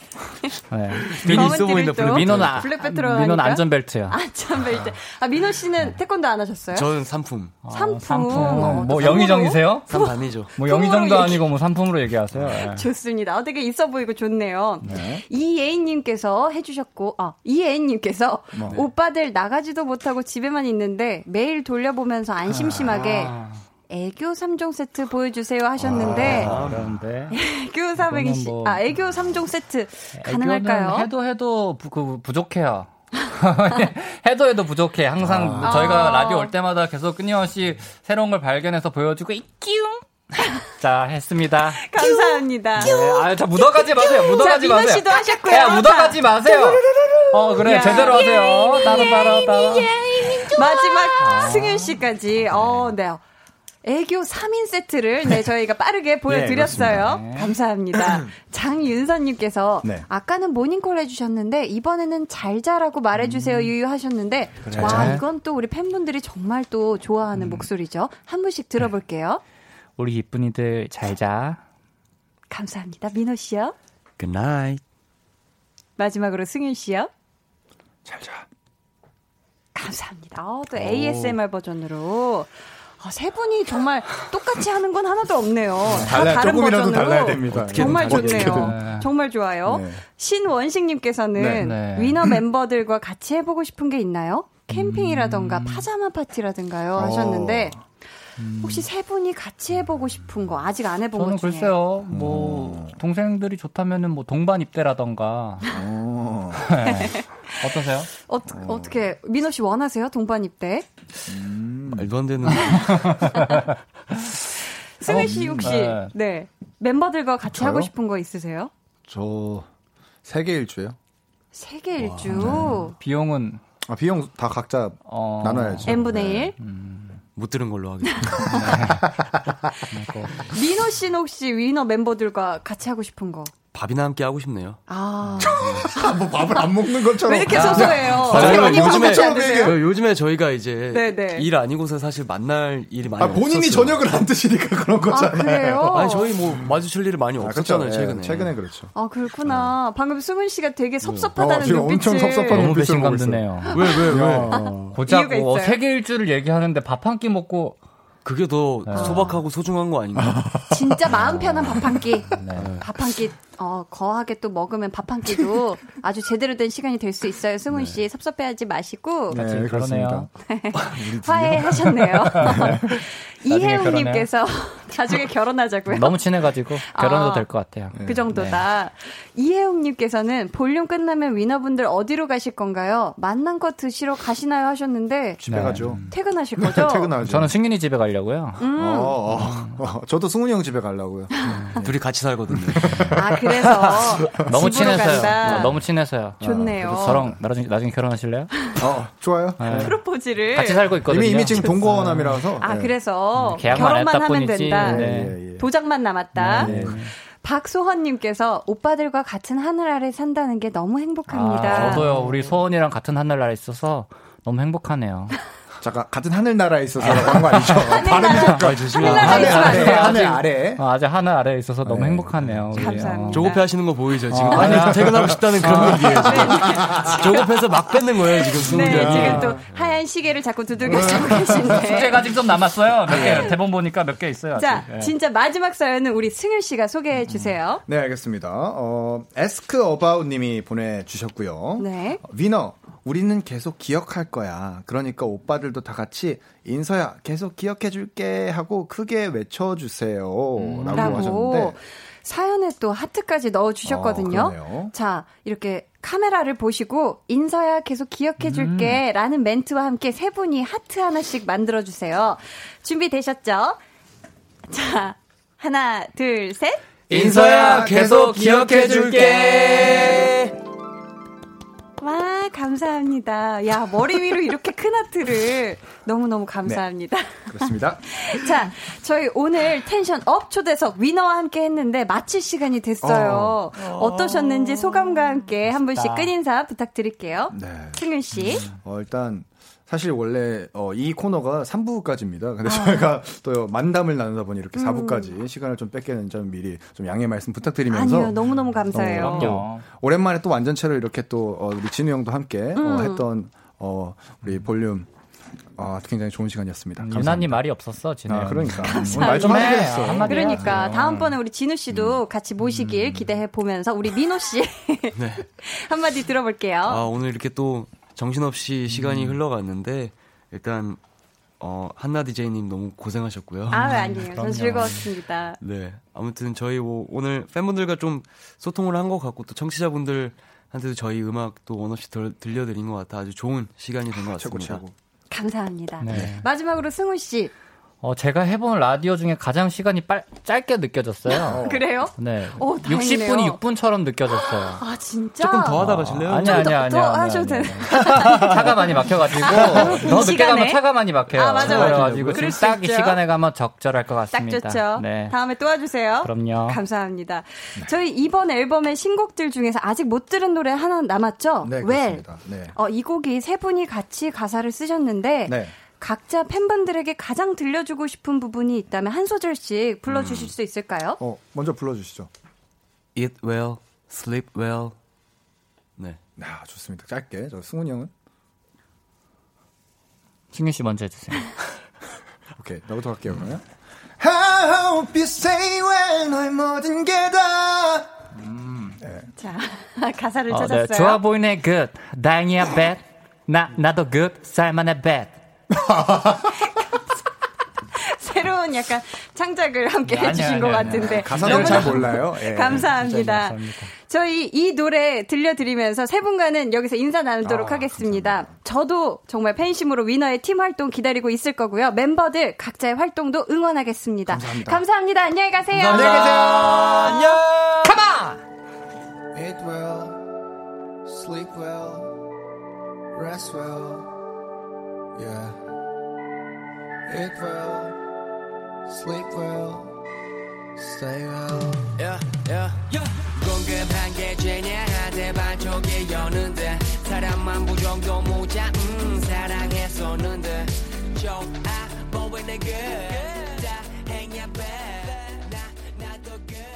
네. 괜히 있어 보인다. 또 민호는 아- 민호는? 안전벨트요. 안전벨트. 아, 민호 씨는 태권도 안 하셨어요? 저는 상품. 상품. 상품. 어, 뭐또 영의정이세요? 상 반이죠. 뭐 영의정도 아니고 뭐 상품으로 얘기하세요. 예. 좋습니다. 어, 되게 있어 보이고 좋네요. 네. 이예인님께서 해주셨고, 아, 이예인님께서 뭐. 오빠들 나가지도 못하고 집에만 있는데 매일 돌려보면서 안 심심하게 아, 애교 3종 세트 보여주세요 하셨는데, 아, 그런데 애교 300이, 뭐- 아, 애교 3종 세트 가능할까요? 해도 해도 부, 그, 부족해요. (laughs) 해도 해도 부족해. 항상 아. 저희가 라디오 올 때마다 계속 끊임없이 새로운 걸 발견해서 보여주고 이끼웅. (laughs) 자 했습니다. 감사합니다. 네, 아유 자 묻어가지 마세요. 묻어가지 민호 마세요. 씨도 하셨고요. 야 묻어가지 마세요. 어 그래 야. 제대로 하세요. 따로 따로 따로. 마지막 승윤 씨까지. 어, 네. 애교 3인 세트를 네 저희가 빠르게 보여드렸어요. 네. 감사합니다. (clears throat) 장윤선님께서 네. 아까는 모닝콜 해주셨는데 이번에는 잘 자라고 말해주세요 유유하셨는데 그래. 와 이건 또 우리 팬분들이 정말 또 좋아하는 음. 목소리죠. 한 분씩 들어볼게요. 우리 이쁜이들 잘 자. 감사합니다. 민호 씨요. Good night. 마지막으로 승윤 씨요. 잘 자. 감사합니다. 어, 또 ASMR 버전으로. 아, 세 분이 정말 똑같이 하는 건 하나도 없네요. 다 달라요. 다른 조금이라도 버전으로. 달라야 됩니다. 정말. 좋네요. 정말 좋아요. 네. 신원식님께서는 네, 네. 위너 멤버들과 같이 해보고 싶은 게 있나요? 캠핑이라던가 파자마 파티라든가요 하셨는데 혹시 세 분이 같이 해보고 싶은 거 아직 안 해본 저는 것 중에 글쎄요, 뭐, 동생들이 좋다면은 뭐, 동반 입대라던가. 어. 네. 어떠세요? 어, 어떻게 민호 씨 원하세요? 동반 입대? 말도 안 되는. (laughs) 승희 씨 혹시 네. 네 멤버들과 같이 저요? 하고 싶은 거 있으세요? 저 세계 일주요. 세계 일주 비용은, 아 비용 다 각자 어. 나눠야죠. n분의 1. 못 들은 걸로 하겠습니다. (laughs) 민호 씨는 혹시 위너 멤버들과 같이 하고 싶은 거? 밥이나 함께 하고 싶네요. (laughs) 아, 뭐 밥을 안 먹는 것처럼. 왜 이렇게 소소해요? 아, 많이 요즘에 요즘에 저희가 이제 네네. 일 아니고서 사실 만날 일이 많이 아, 본인이 없었어요. 저녁을 안 드시니까 그런 아, 거잖아요. 그래요? 아니 저희 뭐 마주칠 일이 많이 아, 없었잖아요 그렇죠. 예, 최근에. 최근에 그렇죠. 아, 그렇구나. 방금 수근 씨가 되게 어, 섭섭하다는 지금 눈빛을. 엄청 섭섭한 너무 배신감. 드네요. (laughs) 왜 왜 왜? 고작 어, 있어요? 세계 일주를 얘기하는데 밥 한 끼 먹고 그게 더 소박하고 소중한 거 아닌가? 진짜 마음 편한 밥 한 끼. 네. 밥한 끼, 어, 거하게 또 먹으면 밥 한 끼도 (laughs) 아주 제대로 된 시간이 될 수 있어요. 승훈 씨 섭섭해하지 마시고. 네, (laughs) (laughs) 나중에 그렇습니다. 화해하셨네요. 나중에 이혜웅님께서 나중에 결혼하자고요. 너무 친해가지고 결혼해도 아. 될것 같아요. 그 정도다. 이혜웅님께서는 볼륨 끝나면 위너분들 어디로 가실 건가요? 만난 거 드시러 가시나요? 하셨는데 집에 네. 가죠. 퇴근하실 거죠? 퇴근하죠. 저는 승윤이 집에 가려고요. 음. 어, 어, 어, 저도 승훈이 형 집에 가려고요. 둘이 같이 살거든요. 아 그 래서 (laughs) 너무 집으로 친해서요. 간다. 어, 너무 친해서요. 좋네요. 그래서 저랑 나중에, 나중에 결혼하실래요? 어, 좋아요. 네. 프로포즈를 같이 살고 있거든요. 이미 이미 지금 동거남이라서. 아 네. 그래서 계약만 결혼만 하면. 된다. 네. 예, 예. 도장만 남았다. 네. 박소헌님께서 오빠들과 같은 하늘 아래 산다는 게 너무 행복합니다. 아, 저도요. 우리 소원이랑 같은 하늘나라에 있어서 너무 행복하네요. 잠깐 같은 하늘나라에 있어서 그런 거 아니죠? (laughs) 하늘나라, 하늘나라 하늘 아래. 하늘 아래. 어, 아직 하늘 아래에 있어서 너무 네. 행복하네요. 우리. 감사합니다. 어. 조급해 하시는 거 보이죠? 지금 어, 아니. 퇴근하고 싶다는 그런 얘기예요. 지금. 조급해서 막 뺏는 거예요 지금 승훈이 네. 지금 또 하얀 시계를 자꾸 두들겨주고 계신데. (laughs) 숙제가 아직 좀 남았어요. 몇 개, 대본 보니까 몇 개 있어요. 자, 예. 진짜 마지막 사연은 우리 승윤 씨가 소개해 주세요. 네, 알겠습니다. 어, 에스크 어바웃 님이 보내주셨고요. 네. 위너, 우리는 계속 기억할 거야. 그러니까 오빠들도 다 같이 인서야, 계속 기억해 줄게 하고 크게 외쳐 주세요. 라고 라고. 하셨는데. 사연에 또 하트까지 넣어 주셨거든요. 어, 그러네요. 자, 이렇게 카메라를 보시고 인서야 계속 기억해 줄게 라는 멘트와 함께 세 분이 하트 하나씩 만들어 주세요. 준비되셨죠? 자, 하나, 둘, 셋. 인서야 계속 기억해 줄게. 와, 감사합니다. 야, 머리 위로 이렇게 큰 하트를 너무너무 감사합니다. 그렇습니다. (laughs) 자, 저희 오늘 tension up 초대석 위너와 함께 했는데 마칠 시간이 됐어요. 어떠셨는지 소감과 함께 한 분씩 끝인사 부탁드릴게요. 네. 승윤 씨. 어, 일단 사실 원래 어, 이 코너가 3부까지입니다. 근데 저희가 또 만담을 나누다 보니 이렇게 4부까지 시간을 좀된점 미리 좀 양해 말씀 부탁드리면서 아니요, 너무너무 감사해요. 어, 또 오랜만에 또 완전체로 이렇게 또 어, 우리 진우 형도 함께 어, 음. 했던 어, 우리 볼륨 어, 굉장히 좋은 시간이었습니다. 유난히 말이 없었어, 진우 아, 형. 그러니까 오늘 말좀 하게 됐어. 한마디 그러니까 해야죠. 다음번에 우리 진우 씨도 음. 같이 모시길 기대해 보면서 우리 민호 씨 (laughs) 한마디 들어볼게요. 아, 오늘 이렇게 또 정신없이 시간이 흘러갔는데 일단 어, 한나 디제이님 너무 고생하셨고요. 아, 왜 아니에요. 전. 즐거웠습니다. 네. 아무튼 저희 뭐 오늘 팬분들과 좀 소통을 한 것 같고 또 청취자분들한테도 저희 음악 또 원없이 들, 들려드린 것 같아 아주 좋은 시간이 된것 최고 같습니다. 최고. 감사합니다. 네. 마지막으로 승훈 씨. 어, 제가 해본 라디오 중에 가장 시간이 빨, 짧게 느껴졌어요. 그래요? 네. 오, 다행이네요. 60분이 6분처럼 느껴졌어요. 아, 진짜? 조금 더 하다 가실래요? 아니, 좀 아니, 더- 아니. 더 하셔도. 아니. 차가 많이 막혀가지고, 더 늦게 시간에? 가면 차가 많이 막혀요. 아, 맞아, 맞아. 그래가지고 지금 딱 이 시간에 가면 적절할 것 같습니다. 좋죠. 네. 다음에 또 와주세요. 그럼요. 감사합니다. 저희 이번 앨범의 신곡들 중에서 아직 못 들은 노래 하나 남았죠? 네, Well. 그렇습니다. 네. 어, 이 곡이 세 분이 같이 가사를 쓰셨는데 네. 각자 팬분들에게 가장 들려주고 싶은 부분이 있다면 한 소절씩 불러주실 수 있을까요? 어, 먼저 불러주시죠. Eat well, sleep well. 네. 아, 좋습니다. 짧게. 저 승훈이 형은? 승윤 씨 먼저 해주세요. (laughs) 오케이. 나부터 할게요, 그러면. I hope you say well, 너의 모든 게 다. 자, (laughs) 가사를 어, 네. 찾았어요. 좋아 보이네, good. 다행이야, bad. 나, 나도 good. 살만해, bad. (laughs) 새로운 약간 창작을 함께 아니요, 해주신 아니요, 것 아니요. 같은데. 가사를 잘 몰라요. (laughs) 예. 감사합니다. 감사합니다. 저희 이 노래 들려드리면서 세 분과는 여기서 인사 나누도록 아, 하겠습니다. 저도 정말 팬심으로 위너의 팀 활동 기다리고 있을 거고요. 멤버들 각자의 활동도 응원하겠습니다. 감사합니다. 감사합니다. 안녕히 가세요. 안녕히 계세요. 안녕. Eat well, sleep well, rest well. Yeah. Eat well, sleep well, stay well. yeah, yeah. 궁금한 게 죄냐 한대 반쪽에 여는데 사랑만 부정도 모자 음 사랑했었는데 좋아 다행이야 bad 나 나도 good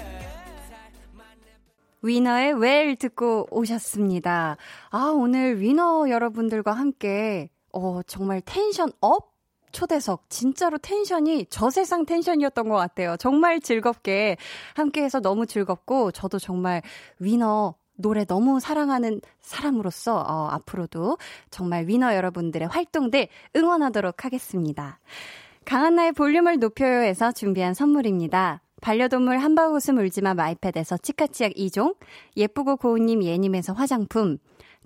위너의 Well 듣고 오셨습니다. 아, 오늘 위너 여러분들과 함께, 어, 정말 tension up? 초대석. 진짜로 tension이 저세상 tension이었던 것 같아요. 정말 즐겁게 함께해서 너무 즐겁고, 저도 정말 위너 노래 너무 사랑하는 사람으로서, 어, 앞으로도 정말 위너 여러분들의 활동들 응원하도록 하겠습니다. 강한나의 볼륨을 높여요에서 준비한 선물입니다. 반려동물 함박웃음 울지마 마이펫에서 치카치약 2종, 예쁘고 고운님 예님에서 화장품,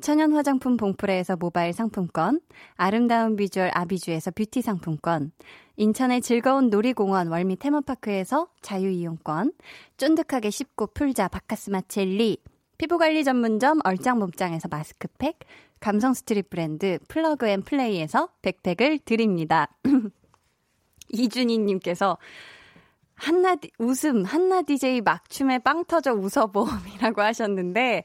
천연 화장품 봉프레에서 모바일 상품권, 아름다운 비주얼 아비주에서 뷰티 상품권, 인천의 즐거운 놀이공원 월미 테마파크에서 자유이용권, 쫀득하게 씹고 풀자 박카스맛 젤리, 피부관리 전문점 얼짱몸짱에서 마스크팩, 감성 street 브랜드 플러그 앤 플레이에서 백팩을 드립니다. (laughs) 이준희님께서 한나 디- 웃음 한나 DJ 막춤에 빵 터져 웃어봄이라고 하셨는데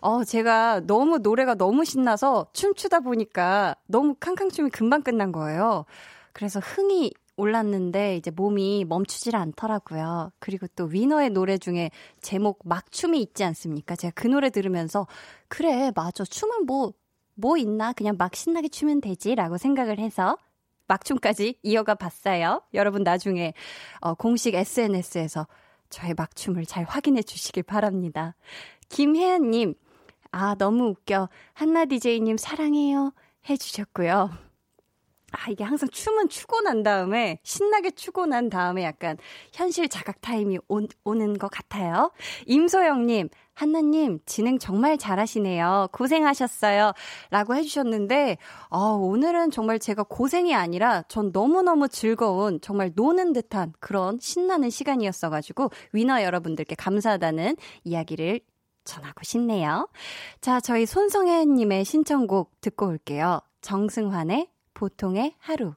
어 제가 너무 노래가 너무 신나서 춤추다 보니까 너무 캉캉춤이 금방 끝난 거예요. 그래서 흥이 올랐는데 이제 몸이 멈추질 않더라고요. 그리고 또 위너의 노래 중에 제목 막춤이 있지 않습니까? 제가 그 노래 들으면서 그래 맞아 춤은 뭐뭐 있나 그냥 막 신나게 추면 되지라고 생각을 해서 막춤까지 이어가 봤어요. 여러분 나중에 어, 공식 SNS에서 저의 막춤을 잘 확인해 주시길 바랍니다. 김혜연님, 아 너무 웃겨 한나 DJ님 사랑해요 해주셨고요. 아 아, 이게 항상 춤은 추고 난 다음에, 신나게 추고 난 다음에 약간 현실 자각 타임이 오, 오는 것 같아요. 임소영님, 한나님, 진행 정말 잘하시네요. 고생하셨어요. 라고 해주셨는데, 아, 오늘은 정말 제가 고생이 아니라 전 너무너무 즐거운, 정말 노는 듯한 그런 신나는 시간이었어가지고, 위너 여러분들께 감사하다는 이야기를 전하고 싶네요. 자, 저희 손성혜님의 신청곡 듣고 올게요. 정승환의 보통의 하루.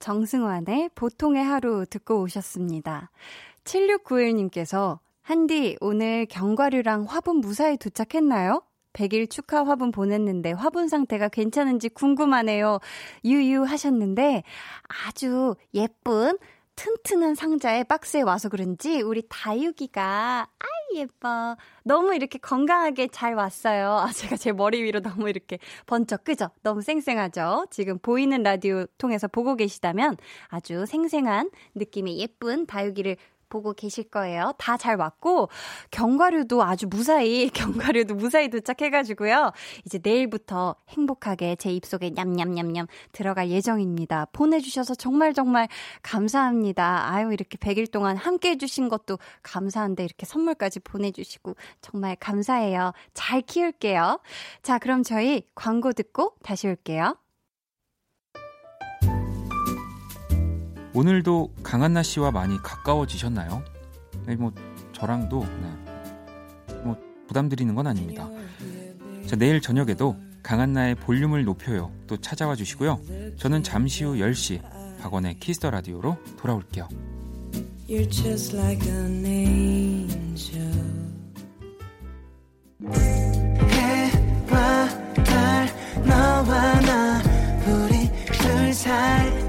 정승환의 보통의 하루 듣고 오셨습니다. 7691님께서 한디 오늘 견과류랑 화분 무사히 도착했나요? 100일 축하 화분 보냈는데 화분 상태가 괜찮은지 궁금하네요. 유유 하셨는데 아주 예쁜 튼튼한 상자에 박스에 와서 그런지 우리 다육이가 아이 예뻐. 너무 이렇게 건강하게 잘 왔어요. 아, 제가 제 머리 위로 너무 이렇게 번쩍 끄죠? 너무 쌩쌩하죠? 지금 보이는 라디오 통해서 보고 계시다면 아주 생생한 느낌의 예쁜 다육이를 보고 계실 거예요. 다 잘 왔고 견과류도 아주 무사히 (laughs) 견과류도 무사히 도착해가지고요. 이제 내일부터 행복하게 제 입속에 냠냠냠냠 들어갈 예정입니다. 보내주셔서 정말 정말 감사합니다. 아유 이렇게 100일 동안 함께 해주신 것도 감사한데 이렇게 선물까지 보내주시고 정말 감사해요. 잘 키울게요. 자 그럼 저희 광고 듣고 다시 올게요. 오늘도 강한나 씨와 많이 가까워지셨나요? 네, 뭐 저랑도 네. 뭐 부담 드리는 건 아닙니다. 자, 내일 저녁에도 강한나의 볼륨을 높여요. 또 찾아와 주시고요. 저는 잠시 후 10시 박원의 Kiss the Radio로 돌아올게요. 너와 나 우리 둘 사이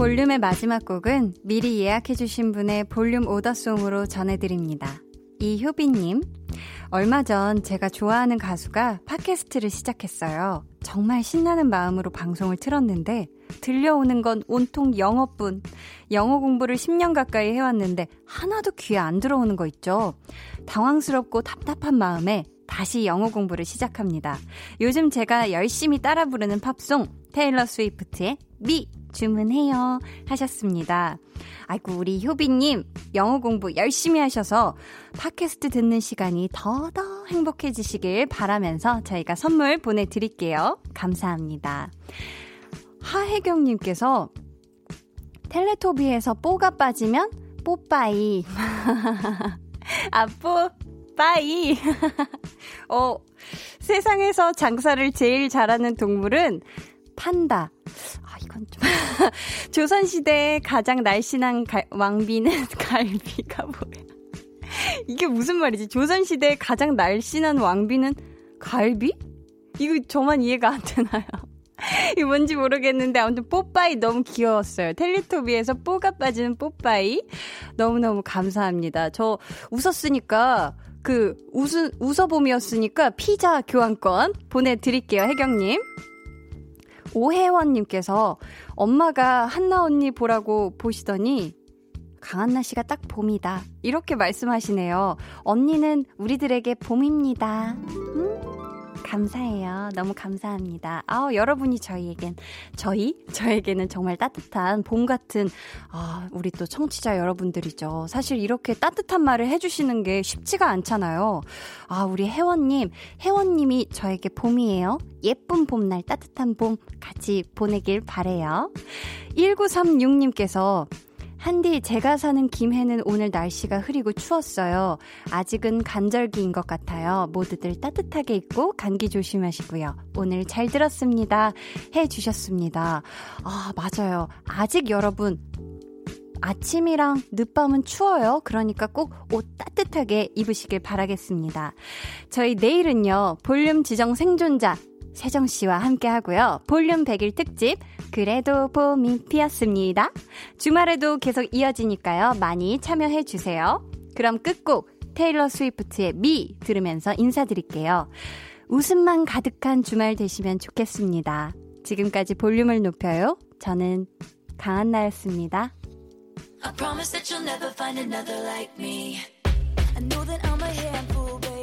볼륨의 마지막 곡은 미리 예약해주신 분의 볼륨 오더송으로 전해드립니다. 이효빈님, 얼마 전 제가 좋아하는 가수가 팟캐스트를 시작했어요. 정말 신나는 마음으로 방송을 틀었는데, 들려오는 건 온통 영어뿐. 영어 공부를 10년 가까이 해왔는데, 하나도 귀에 안 들어오는 거 있죠? 당황스럽고 답답한 마음에 다시 영어 공부를 시작합니다. 요즘 제가 열심히 따라 부르는 팝송, 테일러 스위프트의 미 주문해요 하셨습니다. 아이고 우리 효비님 영어 공부 열심히 하셔서 팟캐스트 듣는 시간이 더더 행복해지시길 바라면서 저희가 선물 보내드릴게요. 감사합니다. 하혜경님께서 텔레토비에서 뽀가 빠지면 뽀빠이 (laughs) 아 뽀빠이 (laughs) 어 세상에서 장사를 제일 잘하는 동물은 판다. 아, 이건 좀. (laughs) 조선시대의 가장 날씬한 갈, 왕비는 (laughs) 갈비가 뭐야. 이게 무슨 말이지? 조선시대의 가장 날씬한 왕비는 갈비? 이거 저만 이해가 안 되나요? (laughs) 이 뭔지 모르겠는데 아무튼 뽀빠이 너무 귀여웠어요. 텔레토비에서 뽀가 빠지는 뽀빠이 너무너무 감사합니다. 저 웃었으니까 그 웃은 웃어봄이었으니까 피자 교환권 보내드릴게요, 혜경님. 오혜원님께서 엄마가 한나 언니 보라고 보시더니 강한나 씨가 딱 봄이다. 이렇게 말씀하시네요. 언니는 우리들에게 봄입니다. 음? 감사해요. 너무 감사합니다. 아, 여러분이 저희에겐, 저희? 저에게는 정말 따뜻한 봄 같은, 아, 우리 또 청취자 여러분들이죠. 사실 이렇게 따뜻한 말을 해주시는 게 쉽지가 않잖아요. 아, 우리 혜원님, 혜원님이 저에게 봄이에요. 예쁜 봄날, 따뜻한 봄 같이 보내길 바래요. 1936님께서 한디, 제가 사는 김해는 오늘 날씨가 흐리고 추웠어요. 아직은 간절기인 것 같아요. 모두들 따뜻하게 입고 감기 조심하시고요. 오늘 잘 들었습니다. 해 주셨습니다. 아, 맞아요. 아직 여러분, 아침이랑 늦밤은 추워요. 그러니까 꼭 옷 따뜻하게 입으시길 바라겠습니다. 저희 내일은요, 볼륨 지정 생존자 세정 씨와 함께 하고요. 볼륨 100일 특집 그래도 봄이 피었습니다. 주말에도 계속 이어지니까요. 많이 참여해 주세요. 그럼 끝곡 테일러 스위프트의 미 들으면서 인사드릴게요. 웃음만 가득한 주말 되시면 좋겠습니다. 지금까지 볼륨을 높여요. 저는 강한나였습니다. I promise that you'll never find another like me. I know that I'm a handful, but